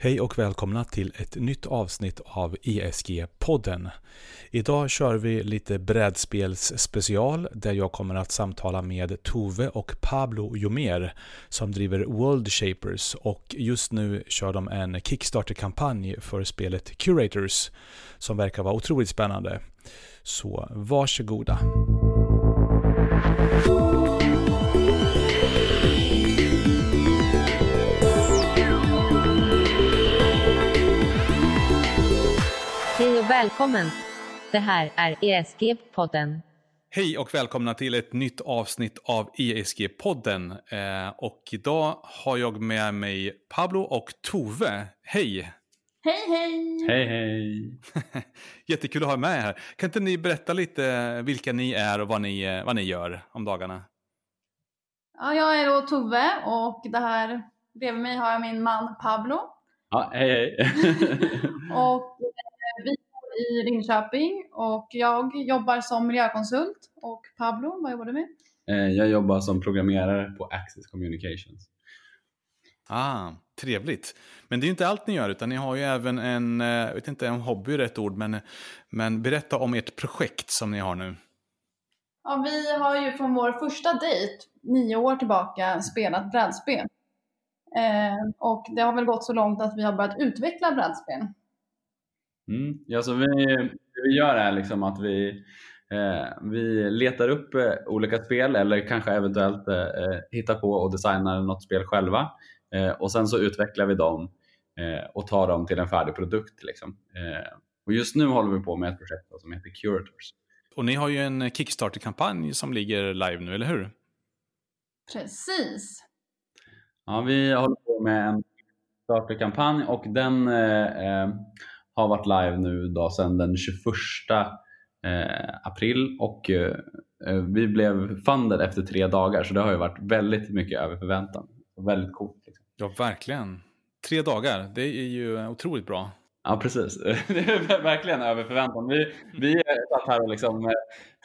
Hej och välkomna till ett nytt avsnitt av ESG-podden. Idag kör vi lite brädspelsspecial där jag kommer att samtala med Tove och Pablo Jomer som driver World Shapers och just nu kör de en Kickstarter-kampanj för spelet Curators som verkar vara otroligt spännande. Så varsågoda. Mm. Välkommen! Det här är ESG-podden. Hej och välkomna till ett nytt avsnitt av ESG-podden. Eh, och idag har jag med mig Pablo och Tove. Hej! Hej hej! Hej hej! Jättekul att ha er med här. Kan inte ni berätta lite vilka ni är och vad ni, vad ni gör om dagarna? Ja, jag är då Tove och det här bredvid mig har jag min man Pablo. Ja, hej hej! och eh, i Linköping och jag jobbar som miljökonsult. Och Pablo, vad jobbar du med? Eh, jag jobbar som programmerare på Access Communications. Ah, trevligt. Men det är ju inte allt ni gör, utan ni har ju även en, eh, jag vet inte om hobby är rätt ord, men, men berätta om ert projekt som ni har nu. Ja, vi har ju från vår första dejt, nio år tillbaka, spelat brädspel. Eh, och det har väl gått så långt att vi har börjat utveckla brädspel. Mm. Ja, så vi, det vi gör är liksom att vi, eh, vi letar upp eh, olika spel eller kanske eventuellt eh, hittar på och designar något spel själva. Eh, och sen så utvecklar vi dem eh, och tar dem till en färdig produkt. Liksom. Eh, och just nu håller vi på med ett projekt som heter Curators. Och ni har ju en Kickstarter-kampanj som ligger live nu, eller hur? Precis. Ja, vi håller på med en Kickstarter-kampanj och den eh, har varit live nu då sedan den 21 eh, april och eh, vi blev funded efter tre dagar så det har ju varit väldigt mycket över förväntan. Väldigt coolt. Liksom. Ja, verkligen. Tre dagar, det är ju otroligt bra. Ja, precis. Det är verkligen över förväntan. Vi, vi satt här och liksom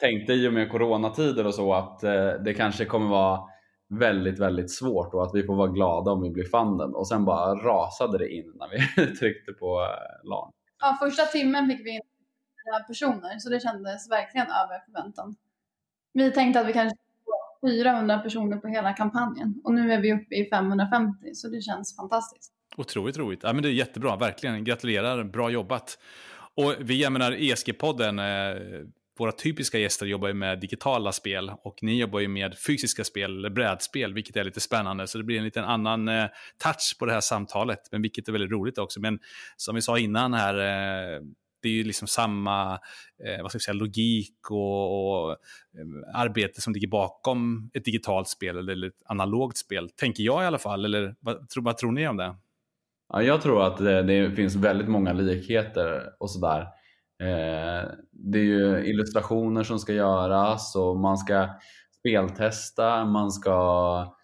tänkte i och med coronatider och så att det kanske kommer vara väldigt, väldigt svårt och att vi får vara glada om vi blir fanden. Och sen bara rasade det in när vi tryckte på LAN. Ja, första timmen fick vi in personer så det kändes verkligen över förväntan. Vi tänkte att vi kanske få 400 personer på hela kampanjen och nu är vi uppe i 550 så det känns fantastiskt. Otroligt roligt. Ja, men det är jättebra, verkligen. Gratulerar, bra jobbat. Och vi, jag menar ESG-podden, eh, våra typiska gäster jobbar ju med digitala spel och ni jobbar ju med fysiska spel, eller brädspel, vilket är lite spännande. Så det blir en liten annan eh, touch på det här samtalet, men vilket är väldigt roligt också. Men som vi sa innan här, eh, det är ju liksom samma eh, vad ska jag säga, logik och, och eh, arbete som ligger bakom ett digitalt spel eller ett analogt spel, tänker jag i alla fall. Eller vad, vad tror ni om det? Ja, jag tror att det, det finns väldigt många likheter och sådär. Eh, det är ju illustrationer som ska göras och man ska speltesta, man ska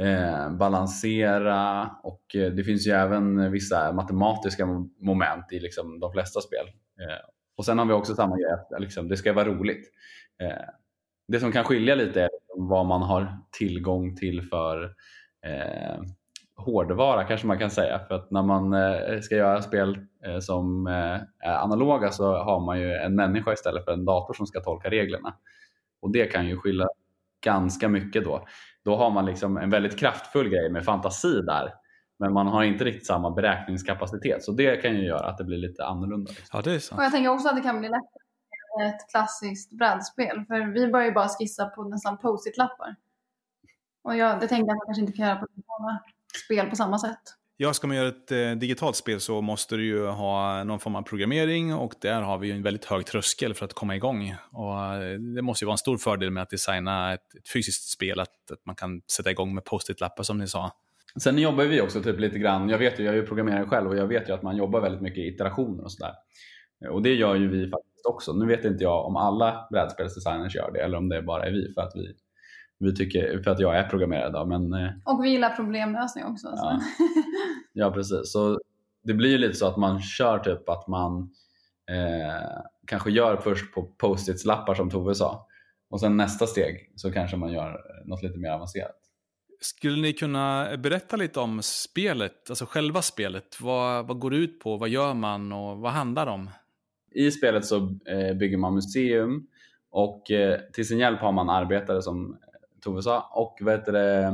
eh, balansera och eh, det finns ju även vissa matematiska moment i liksom de flesta spel. Eh, och sen har vi också samma grej att liksom, det ska vara roligt. Eh, det som kan skilja lite är liksom vad man har tillgång till för eh, hårdvara kanske man kan säga. För att när man eh, ska göra spel eh, som eh, är analoga så har man ju en människa istället för en dator som ska tolka reglerna. Och det kan ju skilja ganska mycket då. Då har man liksom en väldigt kraftfull grej med fantasi där. Men man har inte riktigt samma beräkningskapacitet. Så det kan ju göra att det blir lite annorlunda. Liksom. Ja, det är sant. Och jag tänker också att det kan bli lättare med ett klassiskt brädspel. För vi börjar ju bara skissa på nästan post-it-lappar. Och jag, det tänker jag att man kanske inte kan göra på digitala spel på samma sätt. Ja, ska man göra ett eh, digitalt spel så måste du ju ha någon form av programmering och där har vi ju en väldigt hög tröskel för att komma igång. Och eh, det måste ju vara en stor fördel med att designa ett, ett fysiskt spel, att, att man kan sätta igång med post-it-lappar som ni sa. Sen jobbar vi också typ lite grann, jag vet ju, jag är ju programmerare själv och jag vet ju att man jobbar väldigt mycket i iterationer och sådär. Och det gör ju vi faktiskt också. Nu vet inte jag om alla brädspelsdesigners gör det eller om det bara är vi för att vi vi tycker, för att jag är programmerare. Då, men, eh, och vi gillar problemlösning också. Ja. ja, precis. Så det blir ju lite så att man kör typ att man eh, kanske gör först på post-its-lappar som Tove sa. Och sen nästa steg så kanske man gör något lite mer avancerat. Skulle ni kunna berätta lite om spelet, alltså själva spelet? Vad, vad går det ut på? Vad gör man och vad handlar det om? I spelet så eh, bygger man museum och eh, till sin hjälp har man arbetare som Tove sa och vet det,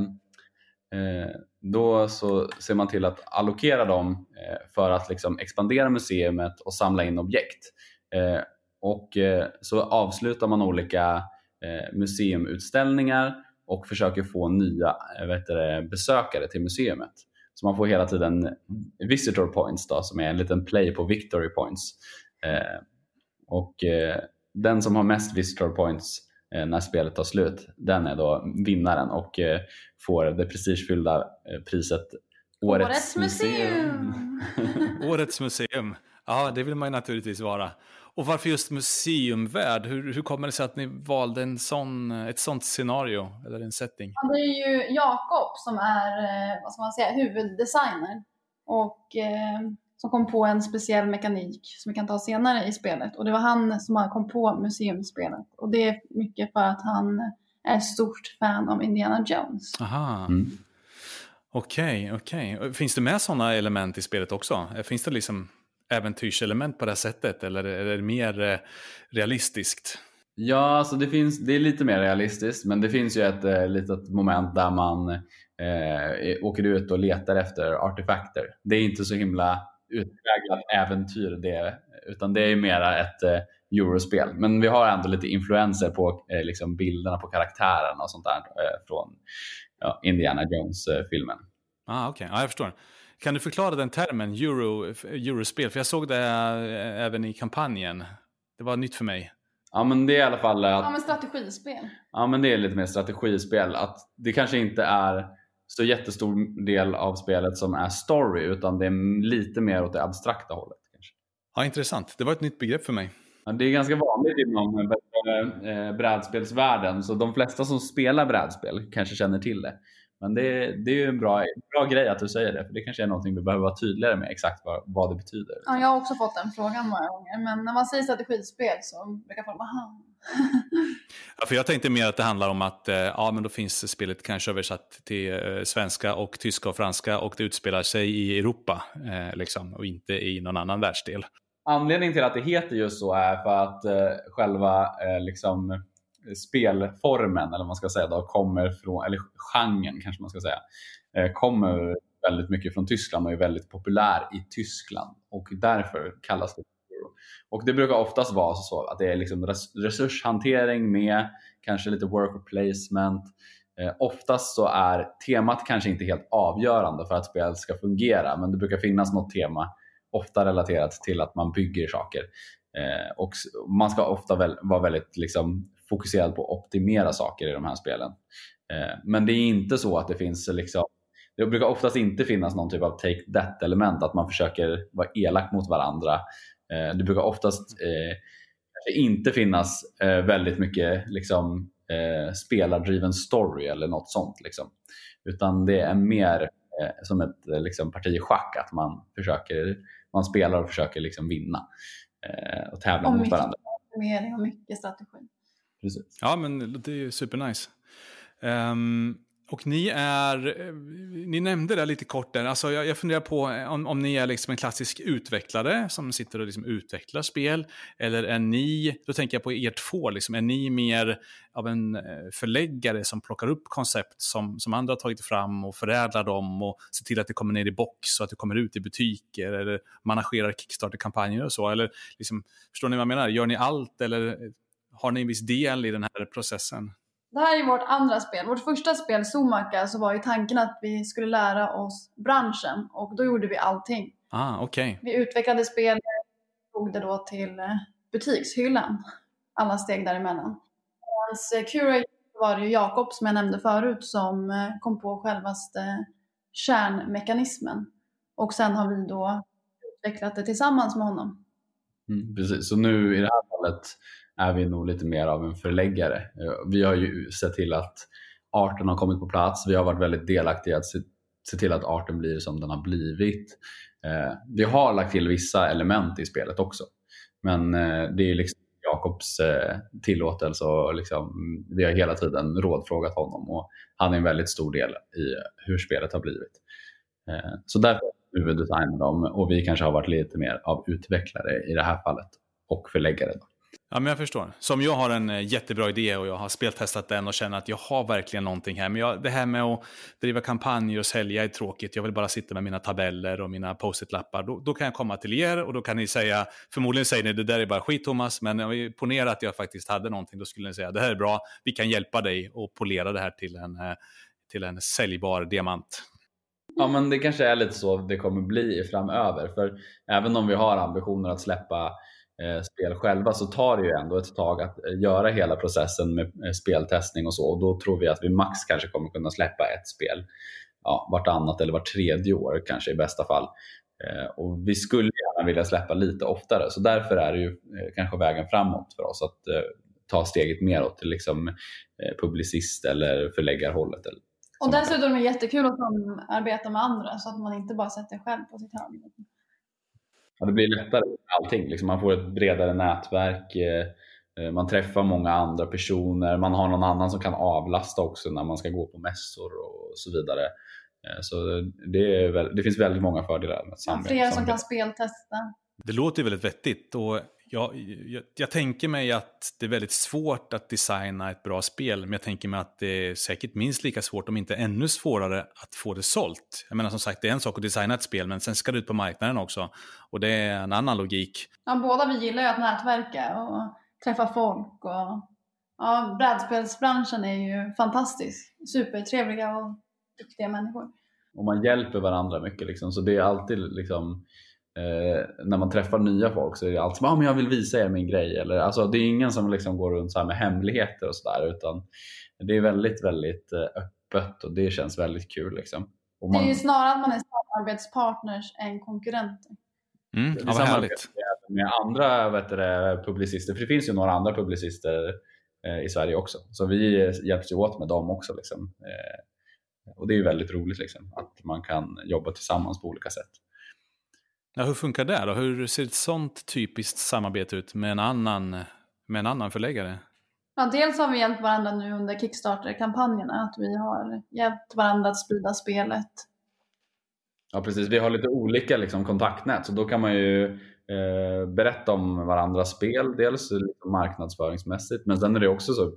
eh, då så ser man till att allokera dem eh, för att liksom expandera museet och samla in objekt. Eh, och så avslutar man olika museumutställningar och försöker få nya det, besökare till museet. Så man får hela tiden visitor points då, som är en liten play på victory points. Och den som har mest visitor points när spelet tar slut, den är då vinnaren och får det prestigefyllda priset Årets, Årets museum. museum. Årets museum. Ja, det vill man ju naturligtvis vara. Och varför just museumvärld? Hur, hur kommer det sig att ni valde en sån, ett sånt scenario eller en setting? Ja, det är ju Jakob som är vad ska man säga, huvuddesigner. Och eh, som kom på en speciell mekanik som vi kan ta senare i spelet. Och det var han som kom på museumspelet. Och det är mycket för att han är ett stort fan av Indiana Jones. Aha. Mm. Okej, okay, okej. Okay. Finns det med sådana element i spelet också? Finns det liksom äventyrselement på det här sättet eller är det mer eh, realistiskt? Ja, alltså det, finns, det är lite mer realistiskt men det finns ju ett eh, litet moment där man eh, åker ut och letar efter artefakter. Det är inte så himla utpräglat äventyr det, utan det är mera ett eh, eurospel. Men vi har ändå lite influenser på eh, liksom bilderna på karaktärerna och sånt där eh, från ja, Indiana Jones-filmen. Ah, Okej, okay. ja, jag förstår. Kan du förklara den termen, Euro, eurospel? För jag såg det eh, även i kampanjen. Det var nytt för mig. Ja men det är i alla fall att, Ja men strategispel. Ja men det är lite mer strategispel. Att det kanske inte är så jättestor del av spelet som är story utan det är lite mer åt det abstrakta hållet. Kanske. Ja, intressant. Det var ett nytt begrepp för mig. Ja, det är ganska vanligt inom äh, brädspelsvärlden så de flesta som spelar brädspel kanske känner till det. Men det, det är ju en bra, bra grej att du säger det, för det kanske är någonting vi behöver vara tydligare med exakt vad, vad det betyder. Ja, jag har också fått den frågan många gånger, men när man säger strategispel så brukar folk bara ja, för jag tänkte mer att det handlar om att eh, ja, men då finns spelet kanske översatt till eh, svenska och tyska och franska och det utspelar sig i Europa eh, liksom, och inte i någon annan världsdel. Anledningen till att det heter just så är för att eh, själva eh, liksom, spelformen, eller vad man ska säga, då, kommer från, eller genren kanske man ska säga, eh, kommer väldigt mycket från Tyskland och är väldigt populär i Tyskland och därför kallas det och det brukar oftast vara så att det är liksom resurshantering med kanske lite work placement. Eh, oftast så är temat kanske inte helt avgörande för att spelet ska fungera men det brukar finnas något tema ofta relaterat till att man bygger saker. Eh, och man ska ofta väl, vara väldigt liksom, fokuserad på att optimera saker i de här spelen. Eh, men det är inte så att det finns liksom det brukar oftast inte finnas någon typ av take that element, att man försöker vara elak mot varandra. Eh, det brukar oftast eh, inte finnas eh, väldigt mycket liksom, eh, spelardriven story eller något sånt. Liksom. Utan det är mer eh, som ett liksom, parti i schack, att man, försöker, man spelar och försöker liksom, vinna eh, och tävla och mot varandra. Och mycket strategi. Precis. Ja, men det är ju supernice. Um, och ni är, eh, ni nämnde det lite kort där, alltså jag, jag funderar på eh, om, om ni är liksom en klassisk utvecklare som sitter och liksom utvecklar spel, eller är ni, då tänker jag på er två, liksom, är ni mer av en eh, förläggare som plockar upp koncept som, som andra har tagit fram och förädlar dem och ser till att det kommer ner i box och att det kommer ut i butiker eller managerar Kickstarter-kampanjer och så, eller liksom, förstår ni vad jag menar? Gör ni allt eller har ni en viss del i den här processen? Det här är vårt andra spel. Vårt första spel, Somaka, så var ju tanken att vi skulle lära oss branschen och då gjorde vi allting. Ah, okay. Vi utvecklade spelet och tog det då till eh, butikshyllan. Alla steg däremellan. Hans eh, curator var det ju Jakob som jag nämnde förut som eh, kom på självaste kärnmekanismen. Och sen har vi då utvecklat det tillsammans med honom. Mm, precis, så nu i det här fallet är vi nog lite mer av en förläggare. Eh, vi har ju sett till att arten har kommit på plats. Vi har varit väldigt delaktiga att se, se till att arten blir som den har blivit. Eh, vi har lagt till vissa element i spelet också. Men eh, det är liksom Jakobs eh, tillåtelse och liksom, vi har hela tiden rådfrågat honom och han är en väldigt stor del i hur spelet har blivit. Eh, så därför huvuddesignar dem och vi kanske har varit lite mer av utvecklare i det här fallet och förläggare. Då. Ja, men jag förstår. Som jag har en eh, jättebra idé och jag har speltestat den och känner att jag har verkligen någonting här. Men jag, det här med att driva kampanjer och sälja är tråkigt. Jag vill bara sitta med mina tabeller och mina post-it-lappar. Då, då, kan jag komma till er och då kan ni säga, förmodligen säger ni det där är bara skit Thomas, men ponera att jag faktiskt hade någonting, då skulle ni säga det här är bra, vi kan hjälpa dig och polera det här till en, eh, till en säljbar diamant. Ja, men det kanske är lite så det kommer bli framöver. För även om vi har ambitioner att släppa spel själva så tar det ju ändå ett tag att eh, göra hela processen med eh, speltestning och så. Och då tror vi att vi max kanske kommer kunna släppa ett spel ja, vartannat eller vart tredje år kanske i bästa fall. Eh, och vi skulle gärna vilja släppa lite oftare så därför är det ju eh, kanske vägen framåt för oss att eh, ta steget mer åt till liksom, publicist eller förläggarhållet. Eller, och dessutom är det jättekul att samarbeta med andra så att man inte bara sätter själv på sitt hörn. Ja, det blir lättare med allting. Liksom man får ett bredare nätverk, eh, eh, man träffar många andra personer, man har någon annan som kan avlasta också när man ska gå på mässor och så vidare. Eh, så det, väl, det finns väldigt många fördelar med samarbete. Fler som kan speltesta. Det låter ju väldigt vettigt och jag, jag, jag, tänker mig att det är väldigt svårt att designa ett bra spel, men jag tänker mig att det är säkert minst lika svårt, om inte ännu svårare, att få det sålt. Jag menar som sagt, det är en sak att designa ett spel, men sen ska det ut på marknaden också. Och det är en annan logik. Ja, båda vi gillar ju att nätverka och träffa folk. Och, ja, brädspelsbranschen är ju fantastisk. Supertrevliga och duktiga människor. Och man hjälper varandra mycket, liksom, så det är alltid liksom eh, när man träffar nya folk så är det alltid som ah, men jag vill visa er min grej. Eller, alltså, det är ingen som liksom går runt så med hemligheter och sådär utan det är väldigt, väldigt eh, öppet och det känns väldigt kul. Liksom. Och man... Det är ju snarare att man är samarbetspartners än konkurrenter. Mm, ja, vad härligt. Med andra vet du, publicister, för det finns ju några andra publicister eh, i Sverige också. Så vi hjälps ju åt med dem också. Liksom. Eh, och det är ju väldigt roligt liksom, att man kan jobba tillsammans på olika sätt. Ja, hur funkar det då? Hur ser ett sånt typiskt samarbete ut med en annan, med en annan förläggare? Ja, dels har vi hjälpt varandra nu under Kickstarter-kampanjerna, att vi har hjälpt varandra att sprida spelet. Ja, precis. Vi har lite olika liksom, kontaktnät, så då kan man ju eh, berätta om varandras spel, dels liksom marknadsföringsmässigt, men sen är det också så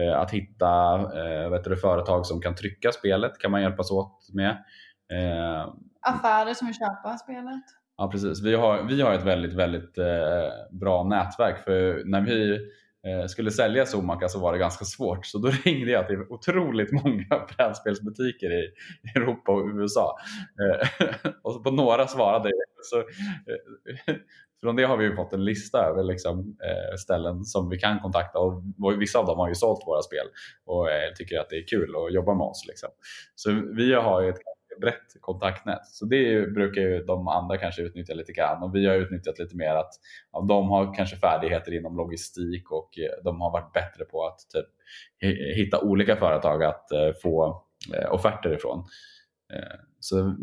eh, att hitta eh, vet du, företag som kan trycka spelet, kan man hjälpas åt med. Eh, Affärer som vill köpa spelet. Ja, precis. Vi har, vi har ett väldigt, väldigt eh, bra nätverk. För när vi eh, skulle sälja Zomaka så var det ganska svårt. Så då ringde jag till otroligt många brädspelsbutiker i Europa och USA. Eh, och på några svarade. Så, eh, från det har vi fått en lista över liksom, eh, ställen som vi kan kontakta och vissa av dem har ju sålt våra spel och eh, tycker att det är kul att jobba med oss. Liksom. Så vi har ett brett kontaktnät. Så det brukar ju de andra kanske utnyttja lite grann och vi har utnyttjat lite mer att ja, de har kanske färdigheter inom logistik och eh, de har varit bättre på att typ, hitta olika företag att eh, få eh, offerter ifrån. Så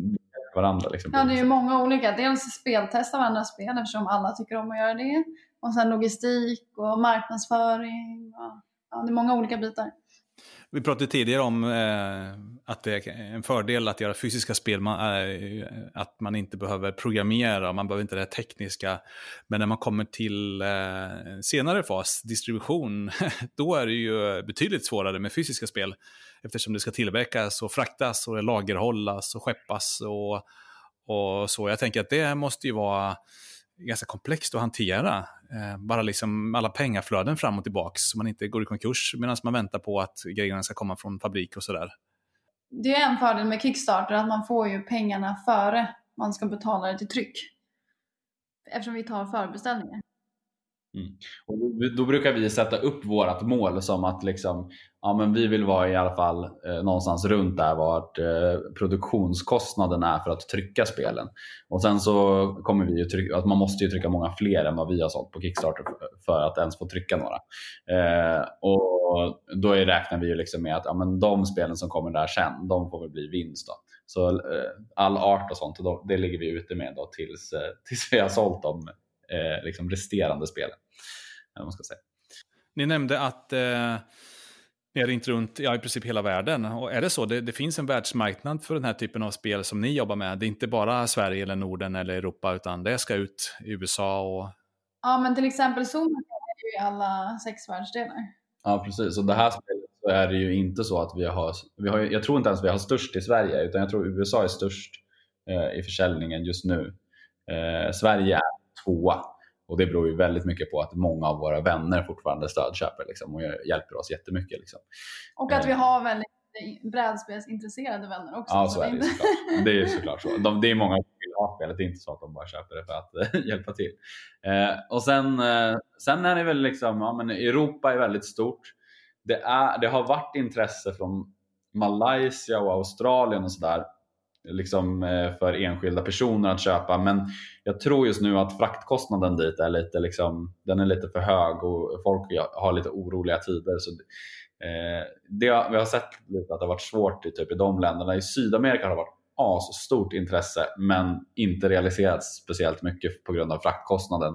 varandra. Liksom. Ja, det är ju många olika. Dels speltesta varandras spel eftersom alla tycker om att göra det. Och sen logistik och marknadsföring. Och, ja, det är många olika bitar. Vi pratade tidigare om eh, att det är en fördel att göra fysiska spel, man, eh, att man inte behöver programmera, man behöver inte det tekniska. Men när man kommer till eh, senare fas, distribution, då är det ju betydligt svårare med fysiska spel. Eftersom det ska tillverkas och fraktas och lagerhållas och skeppas och, och så. Jag tänker att det måste ju vara ganska komplext att hantera. Eh, bara liksom alla pengaflöden fram och tillbaka så man inte går i konkurs medan man väntar på att grejerna ska komma från fabrik och sådär. Det är en fördel med Kickstarter att man får ju pengarna före man ska betala det till tryck. Eftersom vi tar förbeställningar. Mm. Och då, då, brukar vi sätta upp vårt mål som att liksom, ja, men vi vill vara i alla fall eh, någonstans runt där vart eh, produktionskostnaden är för att trycka spelen. Och sen så kommer vi ju trycka, att man måste ju trycka många fler än vad vi har sålt på Kickstarter för att ens få trycka några. Eh, och då är, räknar vi ju liksom med att ja, men de spelen som kommer där sen, de får väl bli vinst. Då. Så eh, all art och sånt, då, det ligger vi ute med då tills, eh, tills vi har sålt de eh, liksom resterande spelen. man ska säga. Ni nämnde att eh, ni har ringt runt ja, i princip hela världen. Och är det så? Det, det, finns en världsmarknad för den här typen av spel som ni jobbar med. Det är inte bara Sverige, eller Norden eller Europa, utan det ska ut i USA och... Ja, men till exempel Zoom är ju i alla sex världsdelar. Ja, precis. Och det här spelet så är det ju inte så att vi har, vi har... Jag tror inte ens vi har störst i Sverige, utan jag tror USA är störst eh, i försäljningen just nu. Eh, Sverige är tvåa. Och det beror ju väldigt mycket på att många av våra vänner fortfarande stödköper liksom, och hjälper oss jättemycket. Liksom. Och att vi eh. har väldigt brädspelsintresserade vänner också. Ja, så är det såklart. Det är såklart så. De, det är många som vill ha spelet, det är inte så att de bara köper det för att hjälpa till. Eh, och sen, eh, sen är det väl liksom, ja, men Europa är väldigt stort. Det, är, det har varit intresse från Malaysia och Australien och sådär liksom, eh, för enskilda personer att köpa. Men jag tror just nu att fraktkostnaden dit är lite, liksom, den är lite för hög och folk har lite oroliga tider. Så, eh, det, vi har sett lite att det har varit svårt i, typ, i de länderna. I Sydamerika har det varit stort intresse men inte realiserats speciellt mycket på grund av fraktkostnaden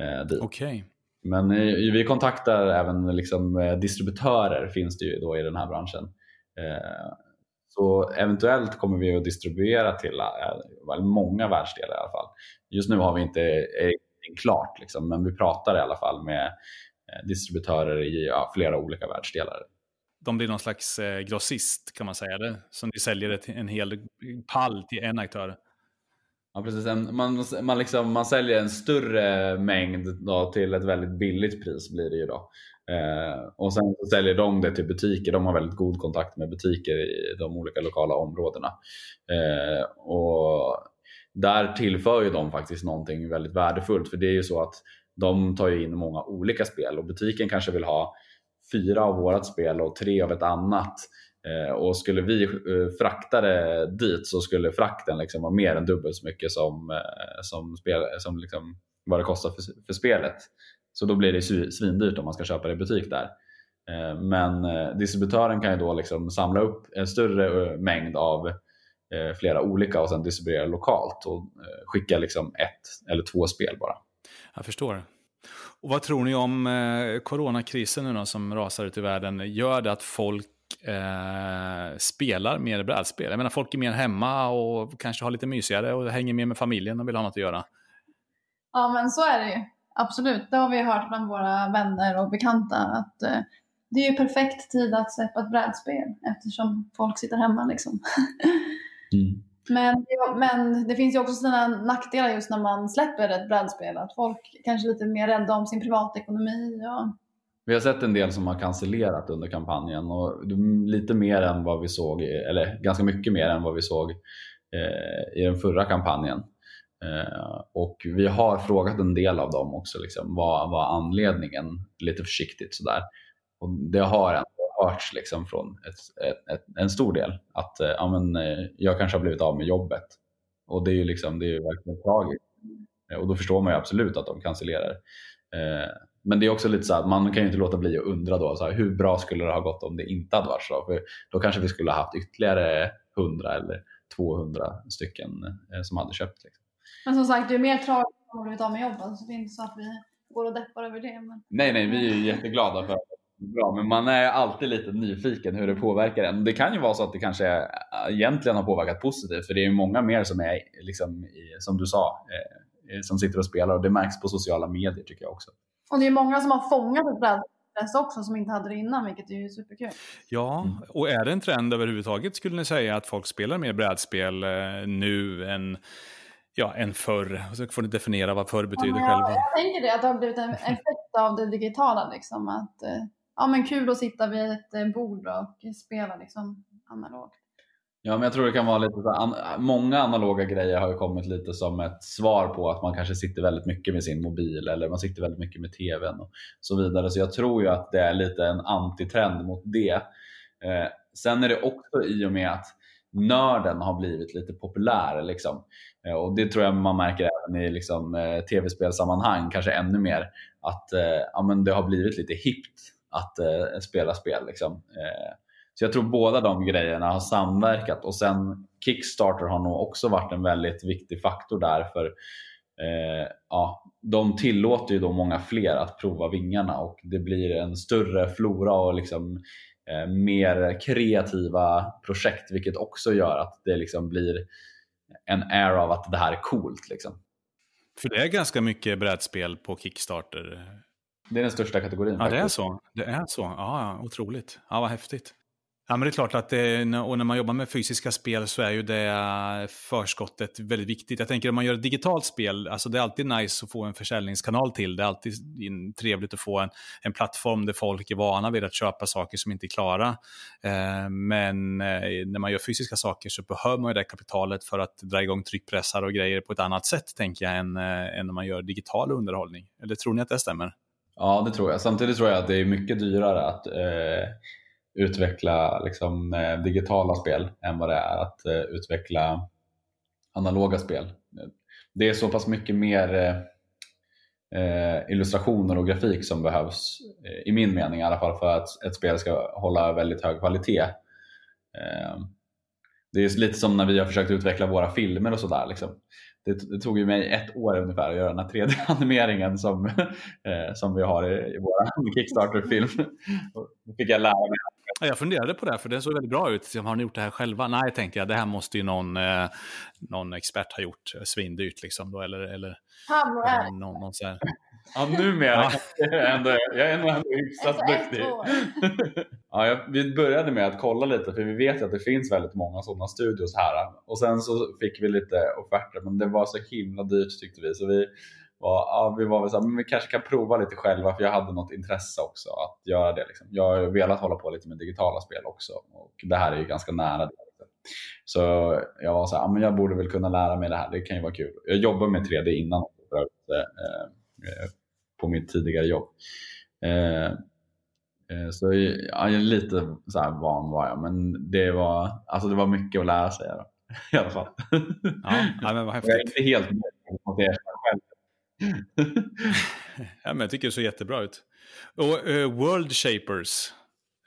eh, dit. Okay. Men eh, vi kontaktar även liksom, eh, distributörer finns det ju då i den här branschen. Eh, så eventuellt kommer vi att distribuera till äh, många världsdelar i alla fall. Just nu har vi inte eh, klart, liksom, men vi pratar i alla fall med eh, distributörer i ja, flera olika världsdelar. De blir någon slags eh, grossist kan man säga det, som de säljer ett, en hel pall till en aktör. Ja, precis. Man, man, liksom, man säljer en större mängd då, till ett väldigt billigt pris blir det ju då. Eh, och sen så säljer de det till butiker. De har väldigt god kontakt med butiker i de olika lokala områdena. Eh, och där tillför ju de faktiskt någonting väldigt värdefullt. För det är ju så att de tar in många olika spel och butiken kanske vill ha fyra av vårat spel och tre av ett annat. Eh, och skulle vi eh, frakta det dit så skulle frakten liksom vara mer än dubbelt så mycket som, eh, som, spel, som liksom vad det kostar för, för spelet. Så då blir det svindyrt om man ska köpa det i butik där. Eh, men eh, distributören kan ju då liksom samla upp en större eh, mängd av flera olika och sen distribuera lokalt och skicka liksom ett eller två spel bara. Jag förstår. Och vad tror ni om coronakrisen nu då, som rasar ut i världen? Gör det att folk eh, spelar mer brädspel? Jag menar, folk är mer hemma och kanske har lite mysigare och hänger mer med familjen och vill ha något att göra. Ja, men så är det ju. Absolut, det har vi hört bland våra vänner och bekanta att eh, det är ju perfekt tid att släppa ett brädspel eftersom folk sitter hemma liksom. mm. men, men det finns ju också sådana nackdelar just när man släpper ett brädspel, att folk kanske är lite mer rädda om sin privatekonomi. Och... Vi har sett en del som har cancellerat under kampanjen och lite mer än vad vi såg, eller ganska mycket mer än vad vi såg eh, i den förra kampanjen. Eh, och vi har frågat en del av dem också, liksom, vad var anledningen? Lite försiktigt sådär. Och det har ändå hörts liksom från ett, ett, ett, en stor del att eh, ja, men, eh, jag kanske har blivit av med jobbet. Och det är ju liksom, det är verkligen tragiskt. Eh, och då förstår man ju absolut att de cancellerar. Eh, men det är också lite så att man kan ju inte låta bli att undra då, så här, hur bra skulle det ha gått om det inte hade varit så? För då kanske vi skulle ha haft ytterligare 100 eller 200 stycken som hade köpt. Liksom. Men som sagt, det är mer tragiskt om man blivit av med jobbet. Så det är inte så att vi går och deppar över det. Men... Nej, nej, vi är jätteglada för bra. Men man är alltid lite nyfiken hur det påverkar en. Det kan ju vara så att det kanske egentligen har påverkat positivt. För det är ju många mer som är, liksom, som du sa, eh, som sitter och spelar. Och det märks på sociala medier tycker jag också. Och det är många som har fångat ett brädspel också som inte hade det innan, vilket är ju superkul. Ja, mm. och är det en trend överhuvudtaget skulle ni säga att folk spelar mer brädspel eh, nu än ja, än förr. Så får ni definiera vad förr betyder ja, själva. Jag tänker det, att det har blivit en effekt av det digitala. Liksom, att, eh, ja, men kul att sitta vid ett eh, bord och spela liksom, analogt. Ja, men jag tror det kan vara lite så många analoga grejer har ju kommit lite som ett svar på att man kanske sitter väldigt mycket med sin mobil eller man sitter väldigt mycket med tvn och så vidare. Så jag tror ju att det är lite en antitrend mot det. Eh, sen är det också i och med att nörden har blivit lite populär. Liksom. Eh, och Det tror jag man märker även i liksom, eh, tv-spelsammanhang, kanske ännu mer. Att eh, ja, men det har blivit lite hippt att eh, spela spel. Liksom. Eh, så jag tror båda de grejerna har samverkat och sen Kickstarter har nog också varit en väldigt viktig faktor där. för eh, ja, de tillåter ju då många fler att prova vingarna och det blir en större flora och liksom, eh, mer kreativa projekt vilket också gör att det liksom blir en air av att det här är coolt. Liksom. För det är ganska mycket brädspel på Kickstarter. Det är den största kategorin. Ja, faktiskt. det är så. Det är så. Ja, otroligt. Ja, vad häftigt. Ja, men det är klart att det, och när man jobbar med fysiska spel så är ju det eh, förskottet väldigt viktigt. Jag tänker om man gör ett digitalt spel, alltså det är alltid nice att få en försäljningskanal till. Det är alltid trevligt att få en, en plattform där folk är vana vid att köpa saker som inte är klara. Eh, men eh, när man gör fysiska saker så behöver man ju det kapitalet för att dra igång tryckpressar och grejer på ett annat sätt, tänker jag, än, än när man gör digital underhållning. Eller tror ni att det stämmer? Ja, det tror jag. Samtidigt tror jag att det är mycket dyrare att eh, utveckla liksom, eh, digitala spel än vad det är att eh, utveckla analoga spel. Det är så pass mycket mer eh, illustrationer och grafik som behövs, i min mening i alla fall, för att ett spel ska hålla väldigt hög kvalitet. Ehm, det är lite som när vi har försökt utveckla våra filmer och sådär. Liksom. Det, det, tog ju mig ett år ungefär att göra den här 3D-animeringen som, som vi har i, i vår Kickstarter-film. Då fick jag lära mig. Jag funderade på det, för det såg väldigt bra ut. Har ni gjort det här själva? Nej, tänkte jag. Det här måste ju någon, eh, någon expert ha gjort. Svindyrt liksom. Då, eller, eller, är någon, någon så här. Ja, numera. Ja. Jag är ändå, jag är ändå hyfsat ett duktig. Ja, jag, vi började med att kolla lite för vi vet att det finns väldigt många sådana studios här. Och sen så fick vi lite offerter men det var så himla dyrt tyckte vi. Så vi var, ja, vi var väl så här, men vi kanske kan prova lite själva för jag hade något intresse också att göra det. Liksom. Jag har velat hålla på lite med digitala spel också och det här är ju ganska nära det. liksom. Så jag var så här, ja, men jag borde väl kunna lära mig det här, det kan ju vara kul. Jag jobbade med 3D innan eh, eh, på mitt tidigare jobb. Eh, Eh, Så ja, jag är lite så här van var jag, men det var, alltså det var mycket att lära sig då, i alla fall. Ja, ja, men vad Jag är häftigt. inte helt nöjd att jag erkänna själv. Ja, men jag tycker det ser jättebra ut. Och eh, World Shapers.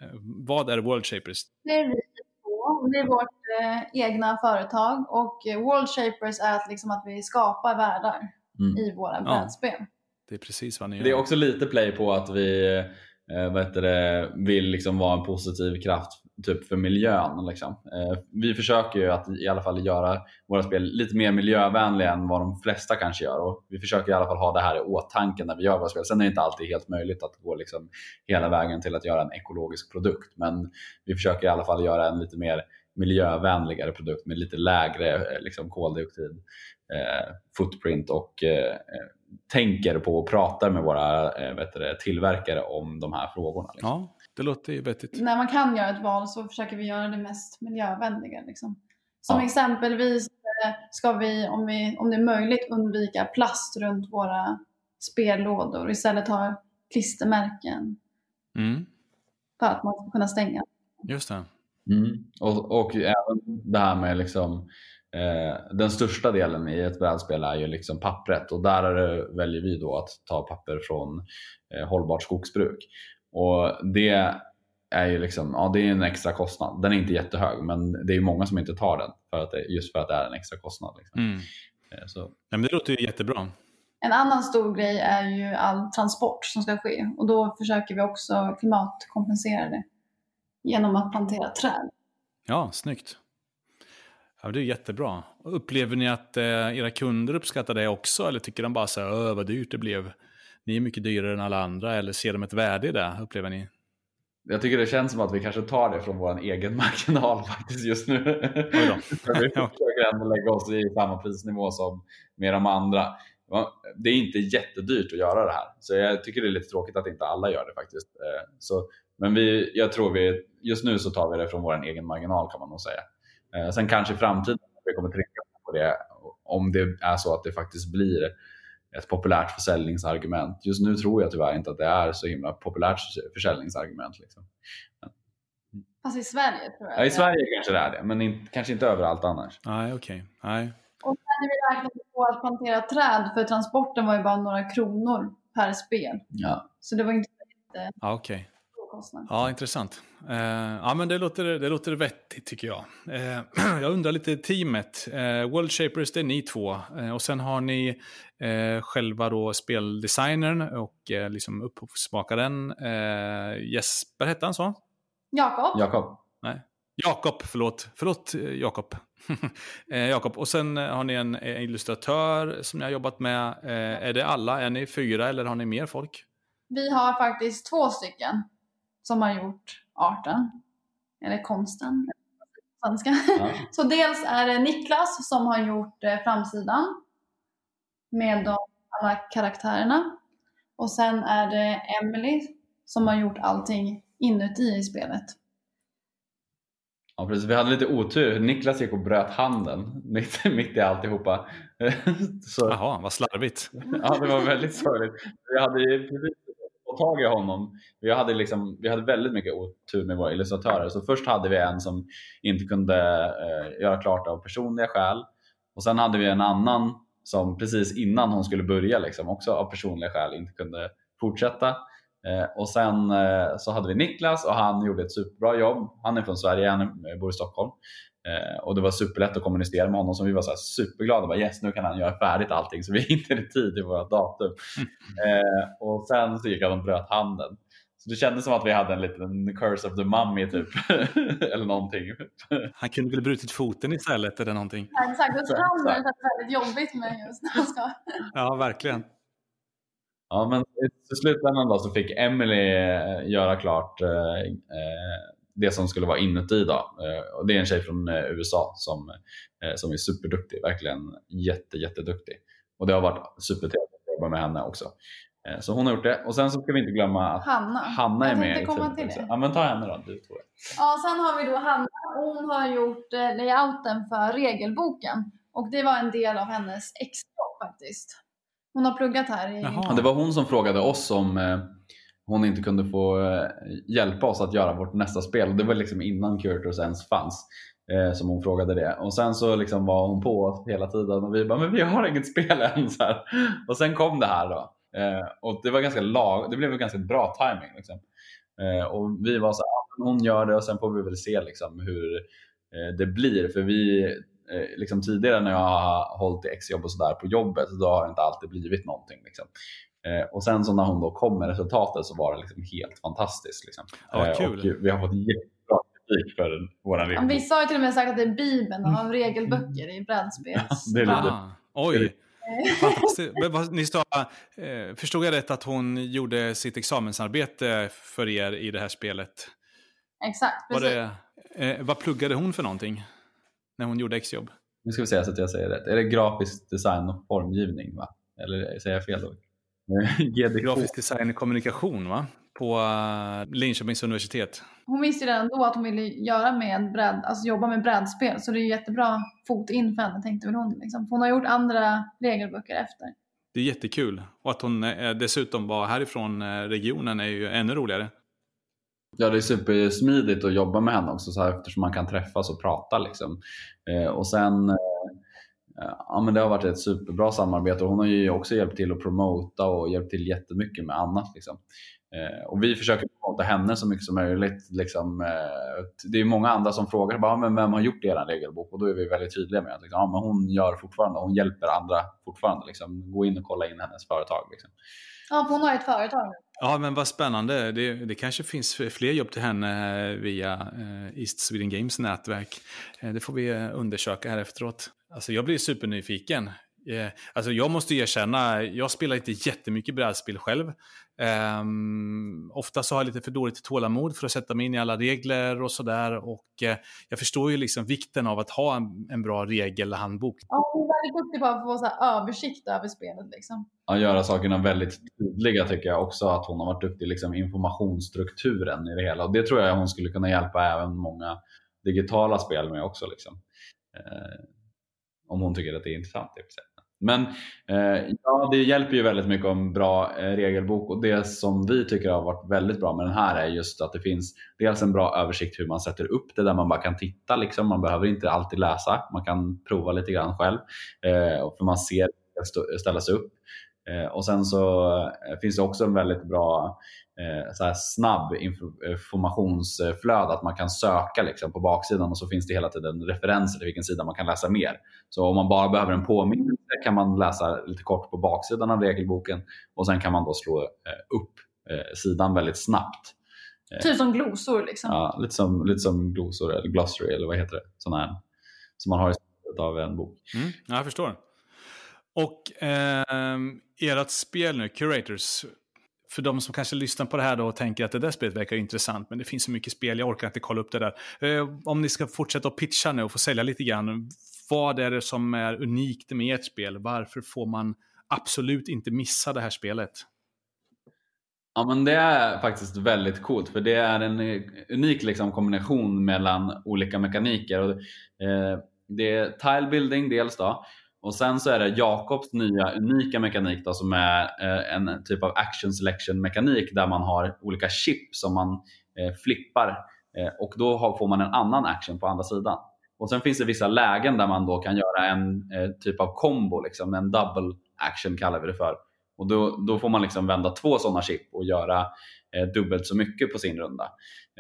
Eh, vad är World Shapers? Det är vi två. Det är vårt eh, egna företag och eh, World Shapers är att, liksom att vi skapar världar Mm. i våra Ja. brädspel. Det är precis vad ni gör. Det är också lite play på att vi eh, vad heter det, vill liksom vara en positiv kraft typ för miljön. Liksom. Eh, vi försöker ju att i alla fall göra våra spel lite mer miljövänliga än vad de flesta kanske gör. Och vi försöker i alla fall ha det här i åtanke när vi gör våra spel. Sen är det inte alltid helt möjligt att gå liksom hela vägen till att göra en ekologisk produkt. Men vi försöker i alla fall göra en lite mer miljövänligare produkt med lite lägre eh, liksom, koldioxid eh, footprint och eh, tänker på och pratar med våra eh, vet du, tillverkare om de här frågorna. Liksom. Ja, det låter ju vettigt. När man kan göra ett val så försöker vi göra det mest miljövänliga. Liksom. Som Ja. exempelvis eh, ska vi om, vi, om det är möjligt, undvika plast runt våra spellådor och istället ha klistermärken Mm, för att man ska kunna stänga. just det. Mm. Och, och även det här med liksom, eh, den största delen i ett brädspel är ju liksom pappret och där är det, väljer vi då att ta papper från eh, hållbart skogsbruk. Och det är ju liksom, ja, det är en extra kostnad. Den är inte jättehög men det är ju många som inte tar den för att det, just för att det är en extra kostnad. Liksom. Mm. Eh, Så, Nej, men det låter ju jättebra. En annan stor grej är ju all transport som ska ske och då försöker vi också klimatkompensera det genom att plantera träd. Ja, snyggt. Ja, det är jättebra. Upplever ni att eh, era kunder uppskattar det också? Eller tycker de bara så här, "Öh, vad dyrt det blev? Ni är mycket dyrare än alla andra. Eller ser de ett värde i det? Upplever ni? Jag tycker det känns som att vi kanske tar det från vår egen marginal faktiskt just nu. Vi försöker ändå lägga oss i samma prisnivå som med de andra. Det är inte jättedyrt att göra det här, så jag tycker det är lite tråkigt att inte alla gör det faktiskt. Eh, Så, men vi, jag tror vi, just nu så tar vi det från vår egen marginal kan man nog säga. Eh, Sen kanske i framtiden vi kommer trycka på det om det är så att det faktiskt blir ett populärt försäljningsargument. Just nu tror jag tyvärr inte att det är så himla populärt försäljningsargument. Liksom. Fast i Sverige tror jag. Ja, I. Sverige kanske det är det, men in, kanske inte överallt annars. Nej, okej. Nej. Och sen när vi räknade på att plantera träd, för transporten var ju bara några kronor per spel. Ja. Så det var inte Ja, okej. stor kostnad. Ja, intressant. Eh, ja, men det låter, det låter vettigt tycker jag. Eh, jag undrar lite teamet. Eh, World Shapers, det är ni två. Eh, och sen har ni eh, själva då speldesignern och eh, liksom upphovsmakaren. Eh, Jesper hette han så? Jakob? Jakob. Nej. Jakob, förlåt. Förlåt Jakob. eh, Jakob. Och sen har ni en illustratör som ni har jobbat med. Eh, är det alla? Är ni fyra eller har ni mer folk? Vi har faktiskt två stycken som har gjort arten. Eller konsten. på Svenska. Ja. Så dels är det Niklas som har gjort eh, framsidan. Med de, alla karaktärerna. Och sen är det Emily som har gjort allting inuti i spelet. Ja, precis. Vi hade lite otur. Niklas gick och bröt handen mitt, mitt i alltihopa. Så, Jaha, vad slarvigt. ja, det var väldigt sorgligt. Vi hade ju precis fått tag i honom. Vi hade, liksom, vi hade väldigt mycket otur med våra illustratörer. Så först hade vi en som inte kunde eh, göra klart av personliga skäl. Och sen hade vi en annan som precis innan hon skulle börja liksom, också av personliga skäl inte kunde fortsätta. Eh, och sen eh, så hade vi Niklas och han gjorde ett superbra jobb. Han är från Sverige, han bor i Stockholm. Eh, och det var superlätt att kommunicera med honom så vi var så här superglada. Bara, yes, nu kan han göra färdigt allting så vi i tid i vårt datum. Och sen så gick han och bröt handen. Så det kändes som att vi hade en liten curse of the mummy typ. Eller någonting. Han kunde väl brutit foten istället eller någonting. Ja, Exakt, och Exakt. han är väldigt jobbigt med just när man ska... Ja, verkligen. Ja, men i slutändan då så fick Emily eh, göra klart eh, eh, det som skulle vara inuti. Då. Och det är en tjej från USA som, som är superduktig, verkligen jätte, jätteduktig. Och det har varit supertrevligt att jobba med henne också. Så hon har gjort det. Och sen så ska vi inte glömma att Hanna. Hanna är Jag med komma till det. Ja, men ta henne då, du två. Ja, sen har vi då Hanna. Hon har gjort layouten för regelboken. Och det var en del av hennes extra faktiskt. Hon har pluggat här i... Ja, det var hon som frågade oss om eh, hon inte kunde få eh, hjälpa oss att göra vårt nästa spel. Och Det var liksom innan Curators ens fanns eh, som hon frågade det. Och sen så liksom var hon på oss hela tiden och vi bara, men vi har inget spel än. Så här. Och sen kom det här då. Och det var ganska lag, det blev en ganska bra timing. Liksom. Och vi var så här, "Ja, men hon gör det och sen får vi väl se liksom, hur det blir. För vi, liksom tidigare när jag har hållit i exjobb och sådär på jobbet, då har det inte alltid blivit någonting. Liksom. Eh, och sen så när hon då kom med resultatet så var det liksom helt fantastiskt. Liksom. Ja, Eh, kul. och vi har fått jättebra kritik för vår Ja, regelbok. Vissa har ju till och med sagt att det är bibeln av regelböcker i brädspels. det är lite- Ah, oj. Ni sa, eh, förstod jag rätt att hon gjorde sitt examensarbete för er i det här spelet? Exakt, Var det, eh, vad pluggade hon för någonting? När hon gjorde exjobb? Nu ska vi se så att jag säger rätt. Är det grafisk design och formgivning? Va? Eller säger jag fel då? Eh, GDK. Grafisk design och kommunikation va? På uh, Linköpings universitet. Hon visste ju redan då att hon ville göra med bräd, alltså jobba med brädspel. Så det är jättebra fot in för henne tänkte väl hon. Liksom. Hon har gjort andra regelböcker efter. Det är jättekul. Och att hon eh, dessutom var härifrån eh, regionen är ju ännu roligare. Ja, det är supersmidigt att jobba med henne också så här, eftersom man kan träffas och prata. Liksom. Eh, och sen, eh, ja, men det har varit ett superbra samarbete och hon har ju också hjälpt till att promota och hjälpt till jättemycket med annat. Liksom. Eh, och vi försöker promota henne så mycket som möjligt. Liksom, eh, det är många andra som frågar bara, men vem har gjort er regelbok? Och då är vi väldigt tydliga med att liksom, ja, men hon gör fortfarande, hon hjälper andra fortfarande. Liksom. Gå in och kolla in hennes företag. Liksom. Ja, hon har ett företag nu. Ja, men vad spännande. Det, det kanske finns fler jobb till henne eh, via eh, East Sweden Games nätverk. Eh, det får vi undersöka här efteråt. Alltså, jag blir supernyfiken. Eh, alltså, jag måste erkänna, jag spelar inte jättemycket brädspel själv. Um, ofta så har jag lite för dåligt tålamod för att sätta mig in i alla regler och sådär. Och eh, jag förstår ju liksom vikten av att ha en, en bra regelhandbok. Ja, hon är väldigt duktig på att få så här översikt över spelet. Liksom. att göra sakerna väldigt tydliga tycker jag också att hon har varit duktig liksom informationsstrukturen i det hela och det tror jag hon skulle kunna hjälpa även många digitala spel med också liksom. eh, om hon tycker att det är intressant i och för sig. Men eh, ja, det hjälper ju väldigt mycket om bra eh, regelbok och det som vi tycker har varit väldigt bra med den här är just att det finns dels en bra översikt hur man sätter upp det där man bara kan titta liksom. Man behöver inte alltid läsa, man kan prova lite grann själv eh, för man ser hur det sig upp. Eh, och sen så eh, finns det också en väldigt bra eh, så här snabb informationsflöde att man kan söka liksom, på baksidan och så finns det hela tiden referenser till vilken sida man kan läsa mer. Så om man bara behöver en påminnelse kan man läsa lite kort på baksidan av regelboken och sen kan man då slå upp sidan väldigt snabbt. Typ som glosor liksom? Ja, lite som, lite som glosor eller glossary eller vad heter det? Sådana här som man har i slutet av en bok. Mm, jag förstår. Och eh, ert spel nu, Curators, för de som kanske lyssnar på det här då och tänker att det där spelet verkar intressant, men det finns så mycket spel, jag orkar inte kolla upp det där. Eh, om ni ska fortsätta att pitcha nu och få sälja lite grann, vad är det som är unikt med ert spel? Varför får man absolut inte missa det här spelet? Ja men det är faktiskt väldigt coolt för det är en unik liksom, kombination mellan olika mekaniker. Och, eh, det är tile building dels då och sen så är det Jakobs nya unika mekanik då, som är eh, en typ av action selection mekanik där man har olika chip som man eh, flippar eh, och då har, får man en annan action på andra sidan. Och Sen finns det vissa lägen där man då kan göra en eh, typ av combo, liksom, en double action kallar vi det för. Och Då, då får man liksom vända två sådana chip och göra eh, dubbelt så mycket på sin runda.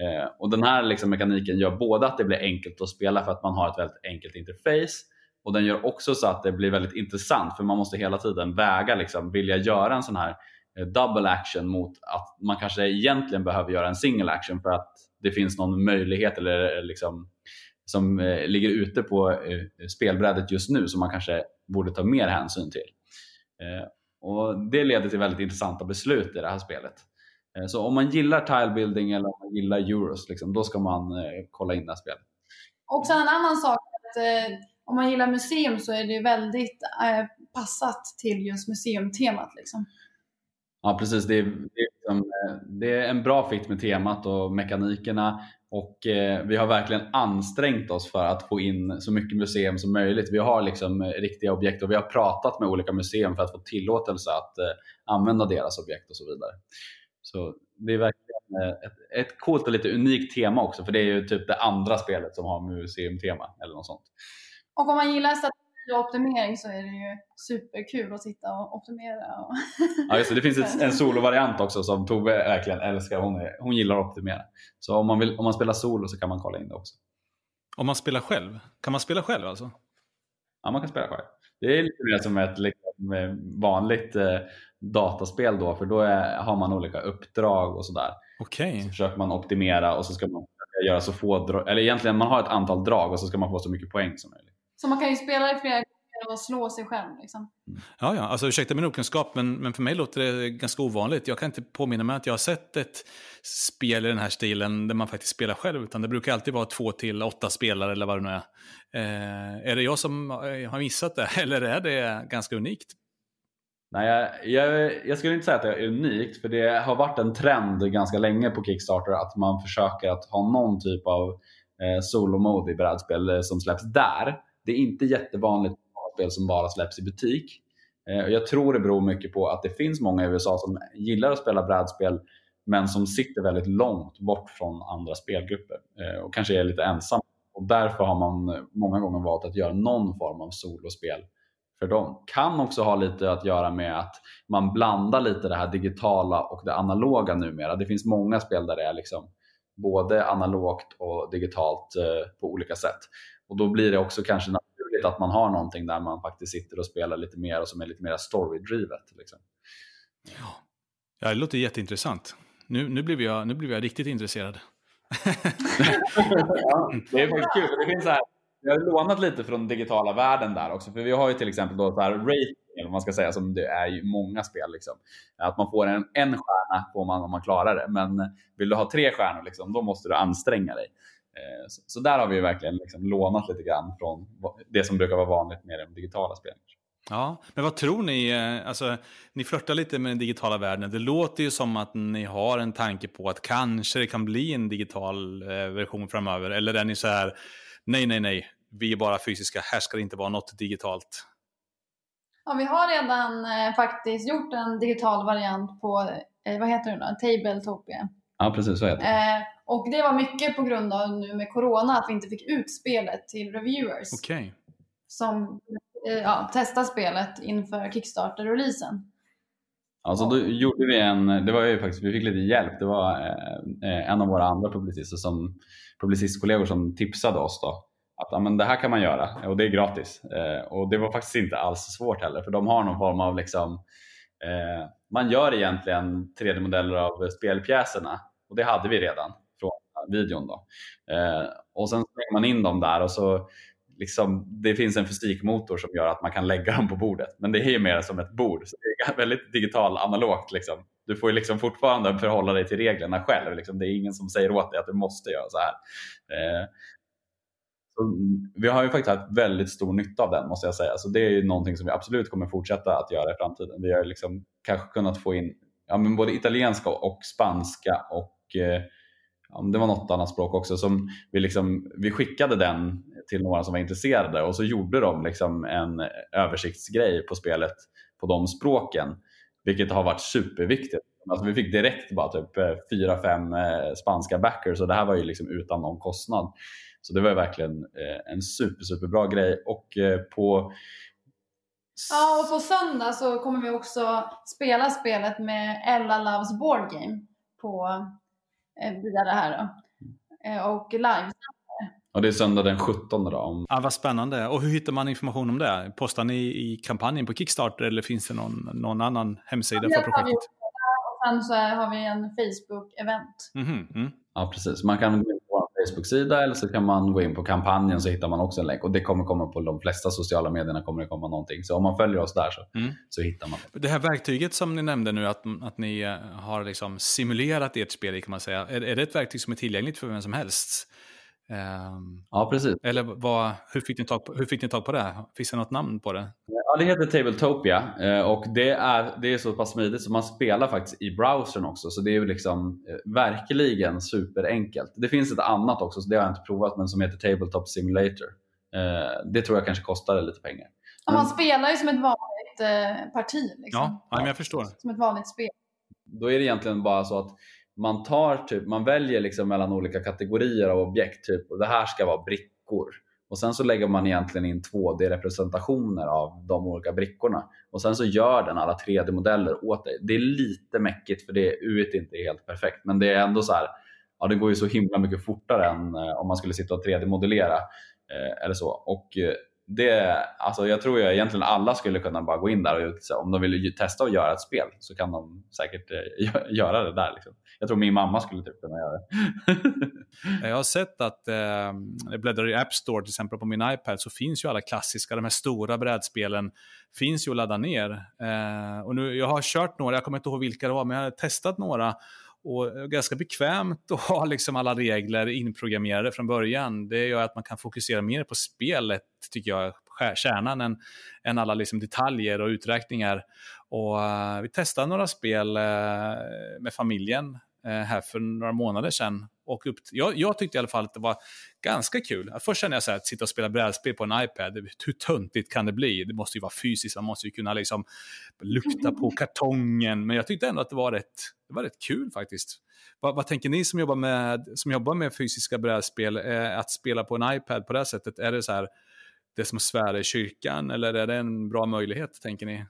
Eh, och Den här liksom mekaniken gör både att det blir enkelt att spela för att man har ett väldigt enkelt interface och den gör också så att det blir väldigt intressant för man måste hela tiden väga, liksom, vill jag göra en sån här eh, double action mot att man kanske egentligen behöver göra en single action för att det finns någon möjlighet eller eh, liksom, som eh, ligger ute på spelbrädet just nu som man kanske borde ta mer hänsyn till. Och Det leder till väldigt intressanta beslut i det här spelet. Så om man gillar tilebuilding eller om man gillar euros, liksom, då ska man kolla in det här spelet. Och sen en annan sak, att om man gillar museum så är det väldigt eh, passat till just museumtemat. Liksom. Ja precis, det är, det, är liksom, eh, det är, en bra fit med temat och mekanikerna och eh, vi har verkligen ansträngt oss för att få in så mycket museum som möjligt. Vi har liksom eh, riktiga objekt och vi har pratat med olika museum för att få tillåtelse att eh, använda deras objekt och så vidare. Så det är verkligen eh, ett, ett coolt och lite unikt tema också för det är ju typ det andra spelet som har museumtema eller något sånt. Och om man gillar strategi och optimering så är det ju superkul att sitta och optimera. Och ja, just det. det finns ett, en solovariant också som Tove verkligen älskar. Hon, är, hon gillar att optimera. Så om man, vill, om man spelar solo så kan man kolla in det också. Om man spelar själv? Kan man spela själv alltså? Ja, man kan spela själv. Det är lite mer som ett liksom, eh, vanligt eh, dataspel då, för då är, har man olika uppdrag och sådär. Okej. Okay. Så försöker man optimera och så ska man göra så få drag, eller egentligen man har ett antal drag och så ska man få så mycket poäng som möjligt. Så man kan ju spela det flera gånger och slå sig själv. Liksom. Ja, ja, alltså ursäkta min okunskap, men, men för mig låter det ganska ovanligt. Jag kan inte påminna mig att jag har sett ett spel i den här stilen där man faktiskt spelar själv, utan det brukar alltid vara två till åtta spelare eller vad det nu är. Eh, är det jag som eh, har missat det, eller är det ganska unikt? Nej, jag, jag, jag, skulle inte säga att det är unikt, för det har varit en trend ganska länge på Kickstarter att man försöker att ha någon typ av eh, solo-mode i brädspel eh, som släpps där. Det är inte jättevanligt med spel som bara släpps i butik. Eh, jag tror det beror mycket på att det finns många i USA som gillar att spela brädspel men som sitter väldigt långt bort från andra spelgrupper eh, och kanske är lite ensamma. Och därför har man eh, många gånger valt att göra någon form av solospel för dem. Kan också ha lite att göra med att man blandar lite det här digitala och det analoga numera. Det finns många spel där det är liksom både analogt och digitalt på olika sätt. Och då blir det också kanske naturligt att man har någonting där man faktiskt sitter och spelar lite mer och som är lite mer story-drivet. Liksom. Ja, det låter jätteintressant. Nu, nu, blev jag, nu blev jag riktigt intresserad. ja, det är faktiskt kul. Det finns så här, vi har lånat lite från digitala världen där också. För vi har ju till exempel då så här rating, man ska säga, som det är i många spel. Liksom. Att man får en, en stjärna får man om man klarar det. Men vill du ha tre stjärnor, liksom, då måste du anstränga dig. Eh, så, så, där har vi verkligen liksom lånat lite grann från det som brukar vara vanligt med de digitala spelen. Ja, men vad tror ni? Eh, alltså, ni flörtar lite med den digitala världen. Det låter ju som att ni har en tanke på att kanske det kan bli en digital eh, version framöver. Eller är ni så här, nej, nej, nej, vi är bara fysiska, här ska det inte vara något digitalt? Ja, vi har redan eh, faktiskt gjort en digital variant på, eh, vad heter det då, Tabletopia. Ja, precis, så heter det. Eh, och det var mycket på grund av nu med Corona att vi inte fick ut spelet till reviewers. Okay. Som eh, ja, testar spelet inför Kickstarter-releasen. Alltså då gjorde vi en, det var ju faktiskt, vi fick lite hjälp. Det var eh, en av våra andra publicister som, publicistkollegor som tipsade oss då att men det här kan man göra och det är gratis. Eh, och det var faktiskt inte alls svårt heller för de har någon form av liksom, eh, man gör egentligen 3D-modeller av spelpjäserna och det hade vi redan videon. Då. Eh, och sen slänger man in dem där och så liksom, det finns en fysikmotor som gör att man kan lägga dem på bordet. Men det är ju mer som ett bord, så det är väldigt digital analogt. Liksom. Du får ju liksom fortfarande förhålla dig till reglerna själv. Liksom. Det är ingen som säger åt dig att du måste göra så här. Eh, så vi har ju faktiskt haft väldigt stor nytta av den måste jag säga. Så det är ju någonting som vi absolut kommer fortsätta att göra i framtiden. Vi har liksom kanske kunnat få in ja, men både italienska och spanska och eh, om det var något annat språk också. Som vi, liksom, vi skickade den till några som var intresserade och så gjorde de liksom en översiktsgrej på spelet på de språken. Vilket har varit superviktigt. Alltså vi fick direkt bara typ eh, fyra, fem eh, spanska backers och det här var ju liksom utan någon kostnad. Så det var verkligen eh, en super, superbra grej. Och eh, på Ja, och på söndag så kommer vi också spela spelet med Ella Loves Board Game på, via det här då. Och live och det är söndag den 17 då. Om... Ja, vad spännande. Och hur hittar man information om det? Postar ni i kampanjen på Kickstarter eller finns det någon, någon annan hemsida för projektet? Och sen så har vi en Facebook-event. Mm -hmm. mm. Ja, precis. Man kan gå in Facebook-sida eller så kan man gå in på kampanjen så hittar man också en länk. Och det kommer komma på de flesta sociala medierna kommer det komma någonting. Så om man följer oss där så, mm. så hittar man det. Det här verktyget som ni nämnde nu, att, att ni eh, har liksom simulerat ert spel kan man säga. Är, är det ett verktyg som är tillgängligt för vem som helst? Um, ja, precis. Eller vad, hur, fick ni tag på, hur fick ni tag på det? Finns det något namn på det? Ja, det heter Tabletopia eh, och det är, det är så pass smidigt så man spelar faktiskt i browsern också. Så det är ju liksom eh, verkligen superenkelt. Det finns ett annat också, så det har jag inte provat, men som heter Tabletop Simulator. Eh, det tror jag kanske kostar lite pengar. Ja, man spelar ju som ett vanligt parti. Liksom. Ja, ja, men jag förstår. Som ett vanligt spel. Då är det egentligen bara så att man tar typ, man väljer liksom mellan olika kategorier av objekt. Typ, och det här ska vara brickor. Och sen så lägger man egentligen in 2D-representationer av de olika brickorna. Och sen så gör den alla 3D-modeller åt dig. Det är lite mäckigt för det ut inte är helt perfekt. Men det är ändå så här, ja det går ju så himla mycket fortare än eh, om man skulle sitta och 3D-modellera. Eh, eller så. Och eh, det, alltså jag tror ju egentligen alla skulle kunna bara gå in där och om de vill testa att göra ett spel så kan de säkert eh, göra det där. Liksom. Jag tror min mamma skulle typ kunna göra det. jag har sett att, eh, jag bläddrar i App Store till exempel på min iPad, så finns ju alla klassiska, de här stora brädspelen, finns ju att ladda ner. Eh, och nu, jag har kört några, jag kommer inte ihåg vilka det var, men jag har testat några och eh, ganska bekvämt att ha liksom alla regler inprogrammerade från början. Det gör att man kan fokusera mer på spelet, tycker jag, kärnan, än, än alla liksom detaljer och uträkningar. Och uh, vi testade några spel uh, med familjen uh, här för några månader sedan. Och upp, jag, jag, tyckte i alla fall att det var ganska kul. Först kände jag så här, att sitta och spela brädspel på en iPad, hur töntigt kan det bli? Det måste ju vara fysiskt, man måste ju kunna liksom lukta på kartongen. Men jag tyckte ändå att det var rätt, det var rätt kul faktiskt. Vad, vad, tänker ni som jobbar med, som jobbar med fysiska brädspel, eh, att spela på en iPad på det här sättet? Är det så här, det som att svära i kyrkan eller är det en bra möjlighet, tänker ni?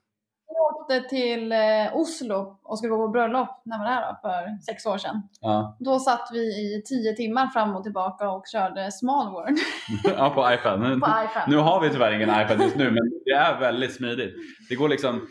Åkte till eh, Oslo och skulle gå på bröllop, när var det här då? För sex år sedan. Ja. Då satt vi i tio timmar fram och tillbaka och körde Small World. ja, på iPad. Nu, på iPad. nu har vi tyvärr ingen iPad just nu, men det är väldigt smidigt. Det går liksom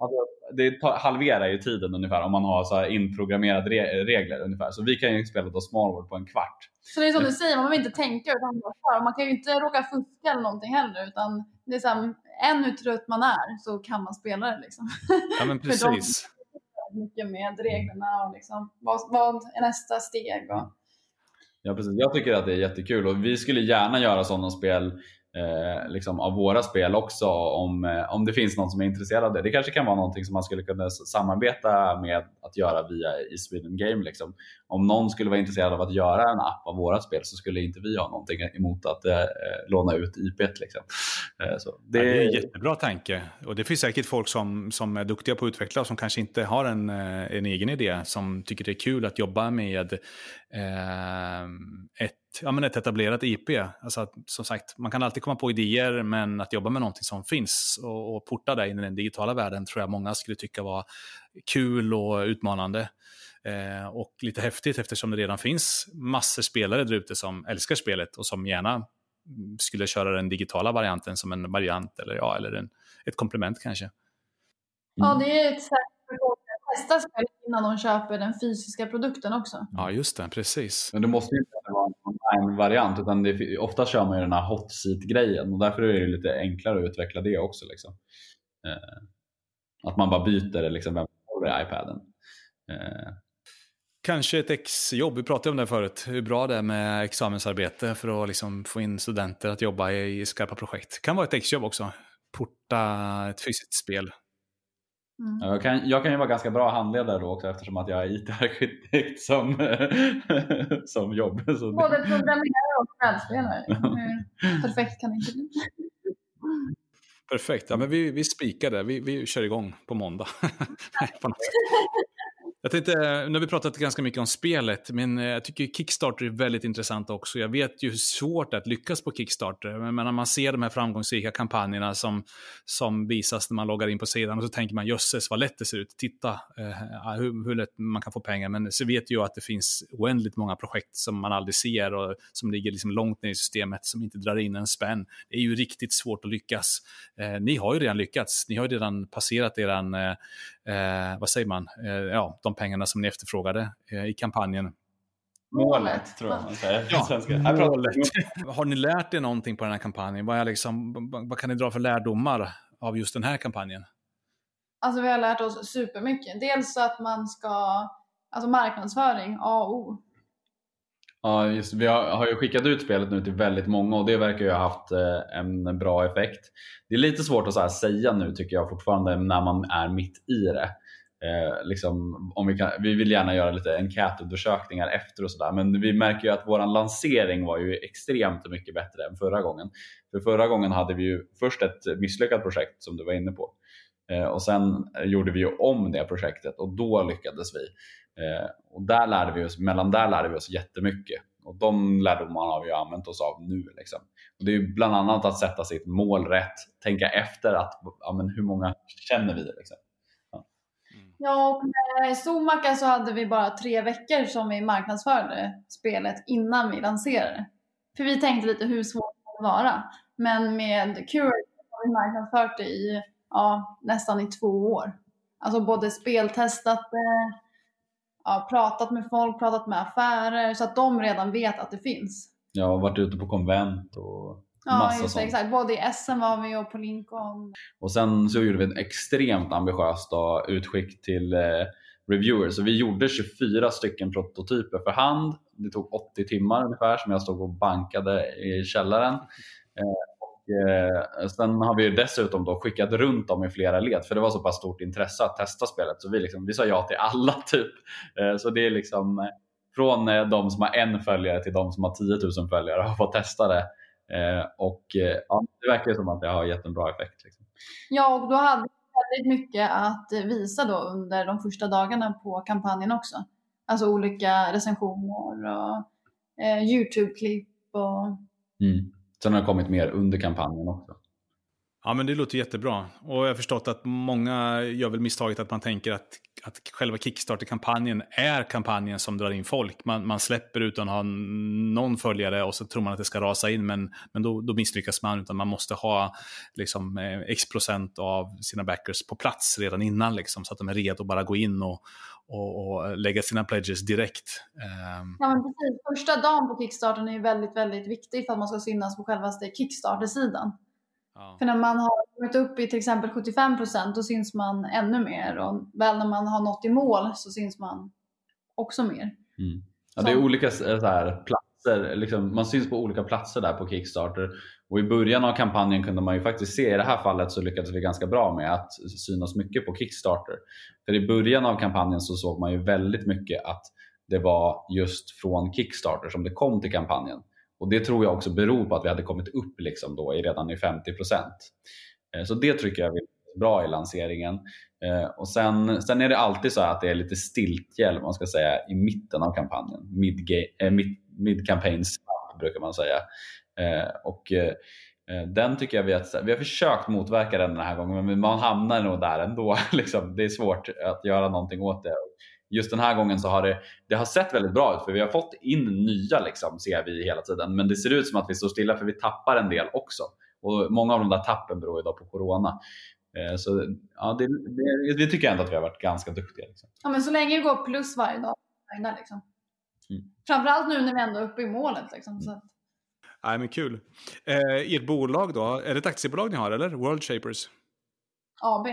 Alltså, det halverar ju tiden ungefär om man har så inprogrammerade re regler ungefär. Så vi kan ju spela då Smallworld på en kvart. Så det är som du säger, man vill inte tänka utan Man kan ju inte råka fuska eller någonting heller utan det är så här, än hur trött man är så kan man spela det liksom. Ja men precis. mycket med reglerna och liksom, vad, vad är nästa steg? Och... Ja precis, jag tycker att det är jättekul och vi skulle gärna göra sådana spel eh, liksom av våra spel också om, eh, om det finns någon som är intresserad av det. Det kanske kan vara någonting som man skulle kunna samarbeta med att göra via i Sweden Game. Liksom. Om någon skulle vara intresserad av att göra en app av våra spel så skulle inte vi ha någonting emot att eh, låna ut IP. Liksom. Eh, så det... Ja, det är en jättebra tanke och det finns säkert folk som, som är duktiga på att utveckla och som kanske inte har en, eh, en egen idé som tycker det är kul att jobba med eh, ett ja, men ett etablerat IP. Alltså att, som sagt, man kan alltid komma på idéer, men att jobba med någonting som finns och, och porta det in i den digitala världen tror jag många skulle tycka var kul och utmanande. Eh, och lite häftigt eftersom det redan finns massor spelare där ute som älskar spelet och som gärna mm, skulle köra den digitala varianten som en variant eller, ja, eller en, ett komplement kanske. Mm. Ja, det är ett sätt testa spelet innan de köper den fysiska produkten också. Ja, just det, precis. Men det måste ju inte vara en online-variant, utan det, ofta kör man ju den här hot seat-grejen och därför är det lite enklare att utveckla det också. Liksom. Eh, att man bara byter liksom, vem som håller iPaden. Eh, Kanske ett exjobb, vi pratade om det förut, hur bra det är med examensarbete för att liksom få in studenter att jobba i, skarpa projekt. kan vara ett exjobb också, porta ett fysiskt spel. Mm. Jag, kan, jag kan ju vara ganska bra handledare då också eftersom att jag är IT-arkitekt som, som jobb. Så Både programmerare och brädspelare. Perfekt kan det inte bli. Perfekt, ja, men vi, vi spikar det. Vi, vi kör igång på måndag. på jag tänkte, nu har vi pratat ganska mycket om spelet, men eh, jag tycker Kickstarter är väldigt intressant också. Jag vet ju hur svårt det är att lyckas på Kickstarter. Men när man ser de här framgångsrika kampanjerna som, som visas när man loggar in på sidan och så tänker man jösses vad lätt det ser ut. Titta eh, hur, hur lätt man kan få pengar. Men så vet jag att det finns oändligt många projekt som man aldrig ser och som ligger liksom långt ner i systemet som inte drar in en spänn. Det är ju riktigt svårt att lyckas. Eh, ni har ju redan lyckats. Ni har ju redan passerat eran, eh, eh, vad säger man, eh, ja, de pengarna som ni efterfrågade eh, i kampanjen. Målet, tror jag man säger ja, Målet. Har ni lärt er någonting på den här kampanjen? Vad, är liksom, vad kan ni dra för lärdomar av just den här kampanjen? Alltså vi har lärt oss supermycket. Dels att man ska, alltså marknadsföring, A och O. Ja, just, vi har, har, ju skickat ut spelet nu till väldigt många och det verkar ju ha haft eh, en bra effekt. Det är lite svårt att säga nu tycker jag fortfarande när man är mitt i det. Eh, liksom, om vi, kan, vi vill gärna göra lite enkätundersökningar efter och sådär men vi märker ju att vår lansering var ju extremt mycket bättre än förra gången. För förra gången hade vi ju först ett misslyckat projekt som du var inne på eh, och sen gjorde vi ju om det projektet och då lyckades vi. Eh, och där lärde vi oss, mellan där lärde vi oss jättemycket och de lärdomarna har vi använt oss av nu. Liksom. Och det är bland annat att sätta sitt mål rätt, tänka efter att ja, men hur många känner vi? Liksom. Ja, och med Zomaka så hade vi bara tre veckor som vi marknadsförde spelet innan vi lanserade. För vi tänkte lite hur svårt det kan vara. Men med Curate har vi marknadsfört det i ja, nästan i två år. Alltså både speltestat det, ja, pratat med folk, pratat med affärer så att de redan vet att det finns. Ja, varit ute på konvent och Ja, just det, exakt. Både i SM var vi och på Lincoln. Och sen så gjorde vi ett extremt ambitiöst då, utskick till eh, reviewers. Så vi gjorde 24 stycken prototyper för hand. Det tog 80 timmar ungefär som jag stod och bankade i källaren. Eh, eh, sen har vi dessutom då skickat runt dem i flera led för det var så pass stort intresse att testa spelet. Så vi, liksom, vi sa ja till alla typ. Eh, så det är liksom eh, från eh, de som har en följare till de som har 10 000 följare har fått testa det. Eh, och eh, ja, det verkar som att det har gett en bra effekt. Liksom. Ja, och då hade vi väldigt mycket att visa då under de första dagarna på kampanjen också. Alltså olika recensioner och eh, Youtube-klipp och... Mm. Sen har det kommit mer under kampanjen också. Ja, men det låter jättebra. Och jag har förstått att många gör väl misstaget att man tänker att, att själva Kickstarter-kampanjen är kampanjen som drar in folk. Man, man släpper utan att ha någon följare och så tror man att det ska rasa in, men, men då, då misslyckas man. Utan man måste ha liksom, eh, x procent av sina backers på plats redan innan, liksom, så att de är redo att bara gå in och, och, och lägga sina pledges direkt. Um... Ja, men precis. Första dagen på Kickstarter är väldigt, väldigt viktig för att man ska synas på självaste Kickstarter-sidan. Ja. För när man har kommit upp i till exempel 75 procent då syns man ännu mer och väl när man har nått i mål så syns man också mer. Mm. Ja, det är olika så här, platser, liksom, man syns på olika platser där på Kickstarter och i början av kampanjen kunde man ju faktiskt se, i det här fallet så lyckades vi ganska bra med att synas mycket på Kickstarter. För i början av kampanjen så såg man ju väldigt mycket att det var just från Kickstarter som det kom till kampanjen. Och Det tror jag också beror på att vi hade kommit upp liksom då redan i 50 eh, Så det tycker jag är bra i lanseringen. Eh, och sen, sen är det alltid så att det är lite stiltje man ska säga, i mitten av kampanjen. Eh, mid, äh, mid, mid campaigns brukar man säga. Eh, och eh, den tycker jag vi har, vi har försökt motverka den den här gången men man hamnar nog där ändå. Liksom. Det är svårt att göra någonting åt det. Just den här gången så har det, det har sett väldigt bra ut för vi har fått in nya liksom, ser vi hela tiden. Men det ser ut som att vi står stilla för vi tappar en del också. Och många av de där tappen beror ju på corona. Eh, så ja, det, det, det, tycker jag ändå att vi har varit ganska duktiga. Liksom. Ja, men så länge det går plus varje dag, liksom. Mm. Framförallt nu när vi ändå är uppe i målet. Liksom, så att... Nej, men kul. Eh, ert bolag då, är det ett aktiebolag ni har eller? World Shapers? AB.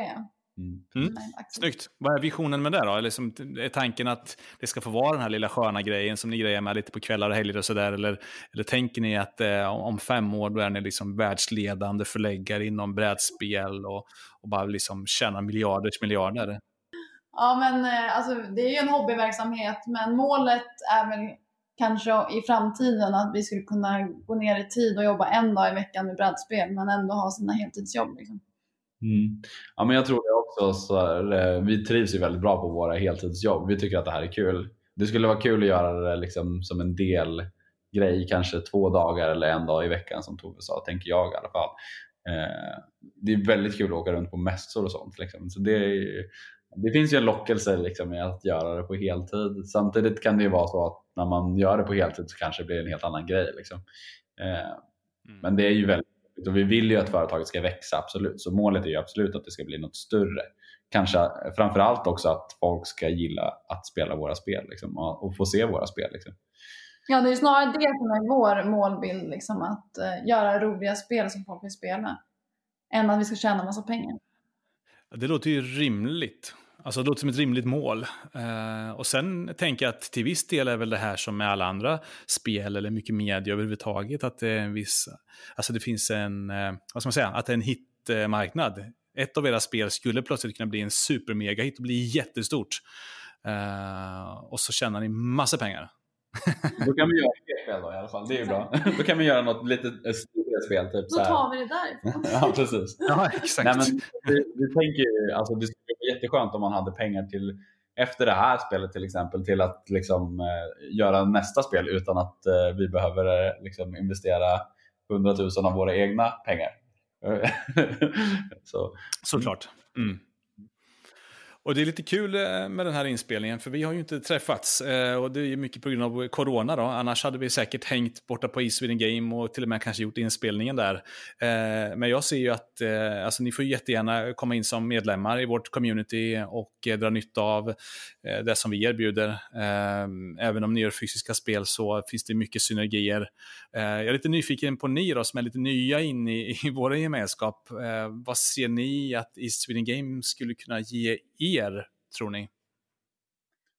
Mm. Mm. Snyggt. Vad är visionen med det då? Eller som, är tanken att det ska få vara den här lilla sköna grejen som ni grejer med lite på kvällar och helger och sådär? Eller, eller tänker ni att eh, om fem år då är ni liksom världsledande förläggare inom brädspel och, och bara liksom tjänar miljarders miljarder? Ja, men eh, alltså, det är ju en hobbyverksamhet, men målet är väl kanske i framtiden att vi skulle kunna gå ner i tid och jobba en dag i veckan med brädspel, men ändå ha sina heltidsjobb. Liksom. Mm. Ja, men jag tror det också. Så här, eh, vi trivs ju väldigt bra på våra heltidsjobb. Vi tycker att det här är kul. Det skulle vara kul att göra det liksom som en del grej, kanske två dagar eller en dag i veckan som Tove sa, tänker jag i alla fall. Eh, det är väldigt kul att åka runt på mässor och sånt. Liksom. Så det, är, det finns ju en lockelse liksom, i att göra det på heltid. Samtidigt kan det ju vara så att när man gör det på heltid så kanske det blir en helt annan grej. Liksom. Eh, mm. Men det är ju väldigt och vi vill ju att företaget ska växa, absolut. Så målet är ju absolut att det ska bli något större. Kanske framförallt också att folk ska gilla att spela våra spel liksom, och få se våra spel. Liksom. Ja, det är snarare det som är vår målbild, liksom, att uh, göra roliga spel som folk vill spela, än att vi ska tjäna massa pengar. Det låter ju rimligt. Alltså det låter som ett rimligt mål. Uh, och sen tänker jag att till viss del är väl det här som med alla andra spel eller mycket media överhuvudtaget, att det är en viss, alltså det finns en, uh, vad ska man säga, att det är en hitmarknad. Ett av era spel skulle plötsligt kunna bli en supermega-hit och bli jättestort. Uh, och så tjänar ni massa pengar. Då kan vi göra ett spel då i alla fall, det är ju bra. Då kan vi göra något lite större spel. Typ, då tar vi det därifrån. ja, precis. Ja, exakt. Nej, men vi, vi tänker alltså, det skulle vara jätteskönt om man hade pengar till efter det här spelet till exempel till att liksom, eh, göra nästa spel utan att eh, vi behöver eh, liksom, investera 100 000 av våra egna pengar. Så. Såklart. Mm. Och det är lite kul eh, med den här inspelningen, för vi har ju inte träffats. Eh, och det är mycket på grund av corona då. Annars hade vi säkert hängt borta på East Sweden Game och till och med kanske gjort inspelningen där. Eh, men jag ser ju att alltså, ni får jättegärna komma in som medlemmar i vårt community och dra nytta av det som vi erbjuder. Även om ni gör fysiska spel så finns det mycket synergier. Jag är lite nyfiken på ni då, som är lite nya in i, i vår gemenskap. Vad ser ni att East Sweden Game skulle kunna ge er, tror ni?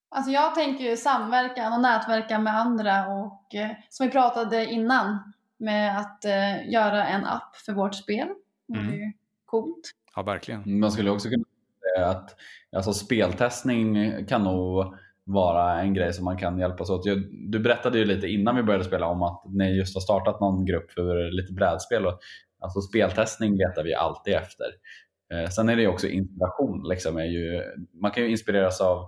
Alltså jag tänker samverkan och nätverka med andra och eh, som vi pratade innan med att eh, göra en app för vårt spel. Det är mm. ju coolt. Ja, verkligen. Man skulle också kunna säga att alltså, speltestning kan nog vara en grej som man kan hjälpas åt. Du berättade ju lite innan vi började spela om att ni just har startat någon grupp för lite brädspel. Och, alltså speltestning letar vi alltid efter. Eh, sen är det också inspiration. Liksom, är ju, man kan ju inspireras av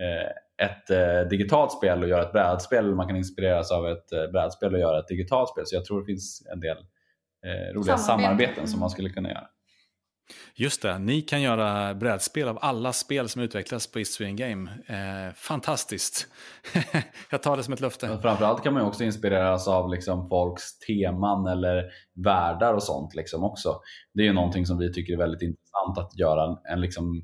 eh, ett eh, digitalt spel och göra ett brädspel. Man kan inspireras av ett eh, brädspel och göra ett digitalt spel. Så jag tror det finns en del roliga samarbeten, samarbeten som man skulle kunna göra. Just det, ni kan göra brädspel av alla spel som utvecklas på East Game. Eh, fantastiskt. jag tar det som ett löfte. Men framförallt kan man också inspireras av liksom folks teman eller världar och sånt liksom också. Det är ju någonting som vi tycker är väldigt intressant att göra en, liksom,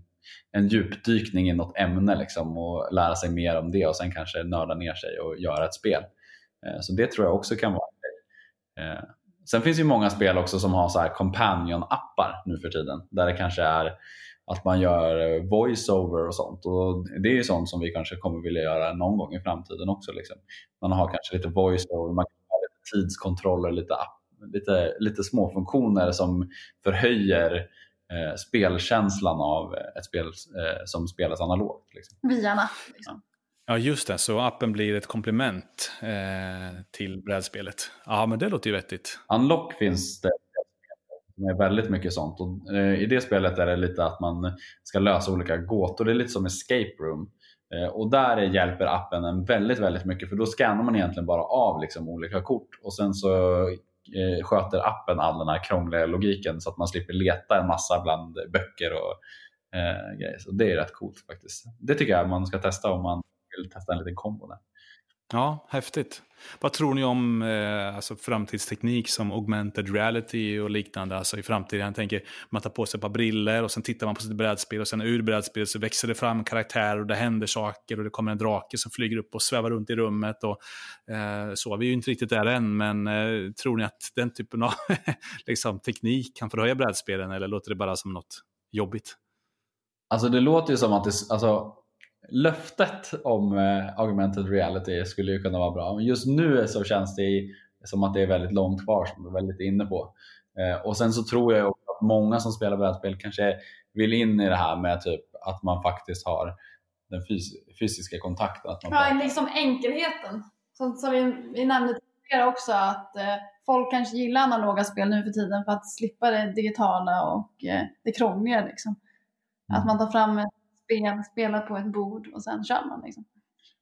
en djupdykning i något ämne liksom, och lära sig mer om det och sen kanske nörda ner sig och göra ett spel. Eh, så det tror jag också kan vara en. Eh, Sen finns det ju många spel också som har så här companion-appar nu för tiden. Där det kanske är att man gör voice-over och sånt. Och det är ju sånt som vi kanske kommer vilja göra någon gång i framtiden också. Liksom. Man har kanske lite voice-over, man kan ha lite tidskontroller, lite, lite, lite små funktioner som förhöjer eh, spelkänslan av ett spel eh, som spelas analogt. Liksom. Via en app. Liksom. Ja, Ja just det. Så appen blir ett komplement eh, till brädspelet. Ja, men det låter ju vettigt. Unlock finns det med väldigt mycket sånt. Och, eh, I det spelet är det lite att man ska lösa olika gåtor. Det är lite som escape room. Eh, och där hjälper appen en väldigt, väldigt mycket för då scannar man egentligen bara av liksom olika kort och sen så eh, sköter appen all den här krångliga logiken så att man slipper leta en massa bland böcker och eh, grejer. Så det är rätt coolt faktiskt. Det tycker jag man ska testa om man vill testa en liten kombo där. Ja, häftigt. Vad tror ni om eh, alltså framtidsteknik som augmented reality och liknande? Alltså i framtiden, jag tänker man tar på sig ett par briller och sen tittar man på sitt brädspel och sen ur brädspelet så växer det fram karaktärer och det händer saker och det kommer en drake som flyger upp och svävar runt i rummet och eh, så. Vi är ju inte riktigt där än, men eh, tror ni att den typen av liksom, teknik kan förhöja brädspelen eller låter det bara som något jobbigt? Alltså det låter ju som att det, alltså löftet om eh, augmented reality skulle ju kunna vara bra. Men just nu så känns det som att det är väldigt långt kvar som du är väldigt inne på. Eh, och sen så tror jag också att många som spelar brädspel kanske vill in i det här med typ att man faktiskt har den fys fysiska kontakten. Att man ja, liksom enkelheten. Som, som vi, vi nämnde tidigare också att eh, folk kanske gillar analoga spel nu för tiden för att slippa det digitala och eh, det krångliga. Liksom. Mm. Att man tar fram ett spel, spelar på ett bord och sen kör man. Liksom.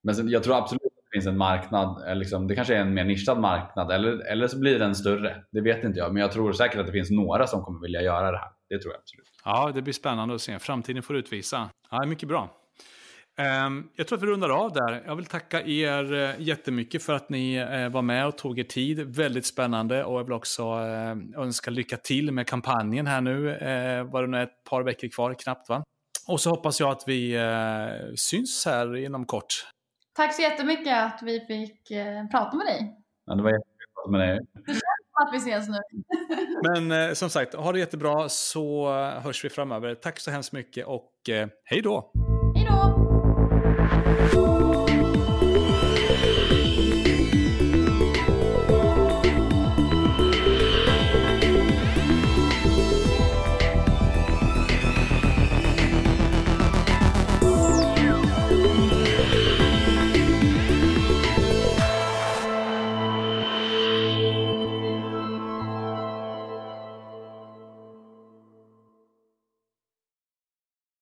Men sen, jag tror absolut att det finns en marknad, eh, liksom, det kanske är en mer nischad marknad eller, eller så blir den större. Det vet inte jag, men jag tror säkert att det finns några som kommer vilja göra det här. Det tror jag absolut. Ja, det blir spännande att se. Framtiden får utvisa. Ja, mycket bra. Ehm, jag tror att vi rundar av där. Jag vill tacka er eh, jättemycket för att ni eh, var med och tog er tid. Väldigt spännande och jag vill också önska lycka till med kampanjen här nu. Var det nu ett par veckor kvar, knappt va? Och så hoppas jag att vi eh, syns här inom kort. Tack så jättemycket att vi fick eh, prata med dig. Ja, det var jättekul att prata med dig. Det känns som att vi ses nu. Men eh, som sagt, ha det jättebra så hörs vi framöver. Tack så hemskt mycket och eh! Hej då!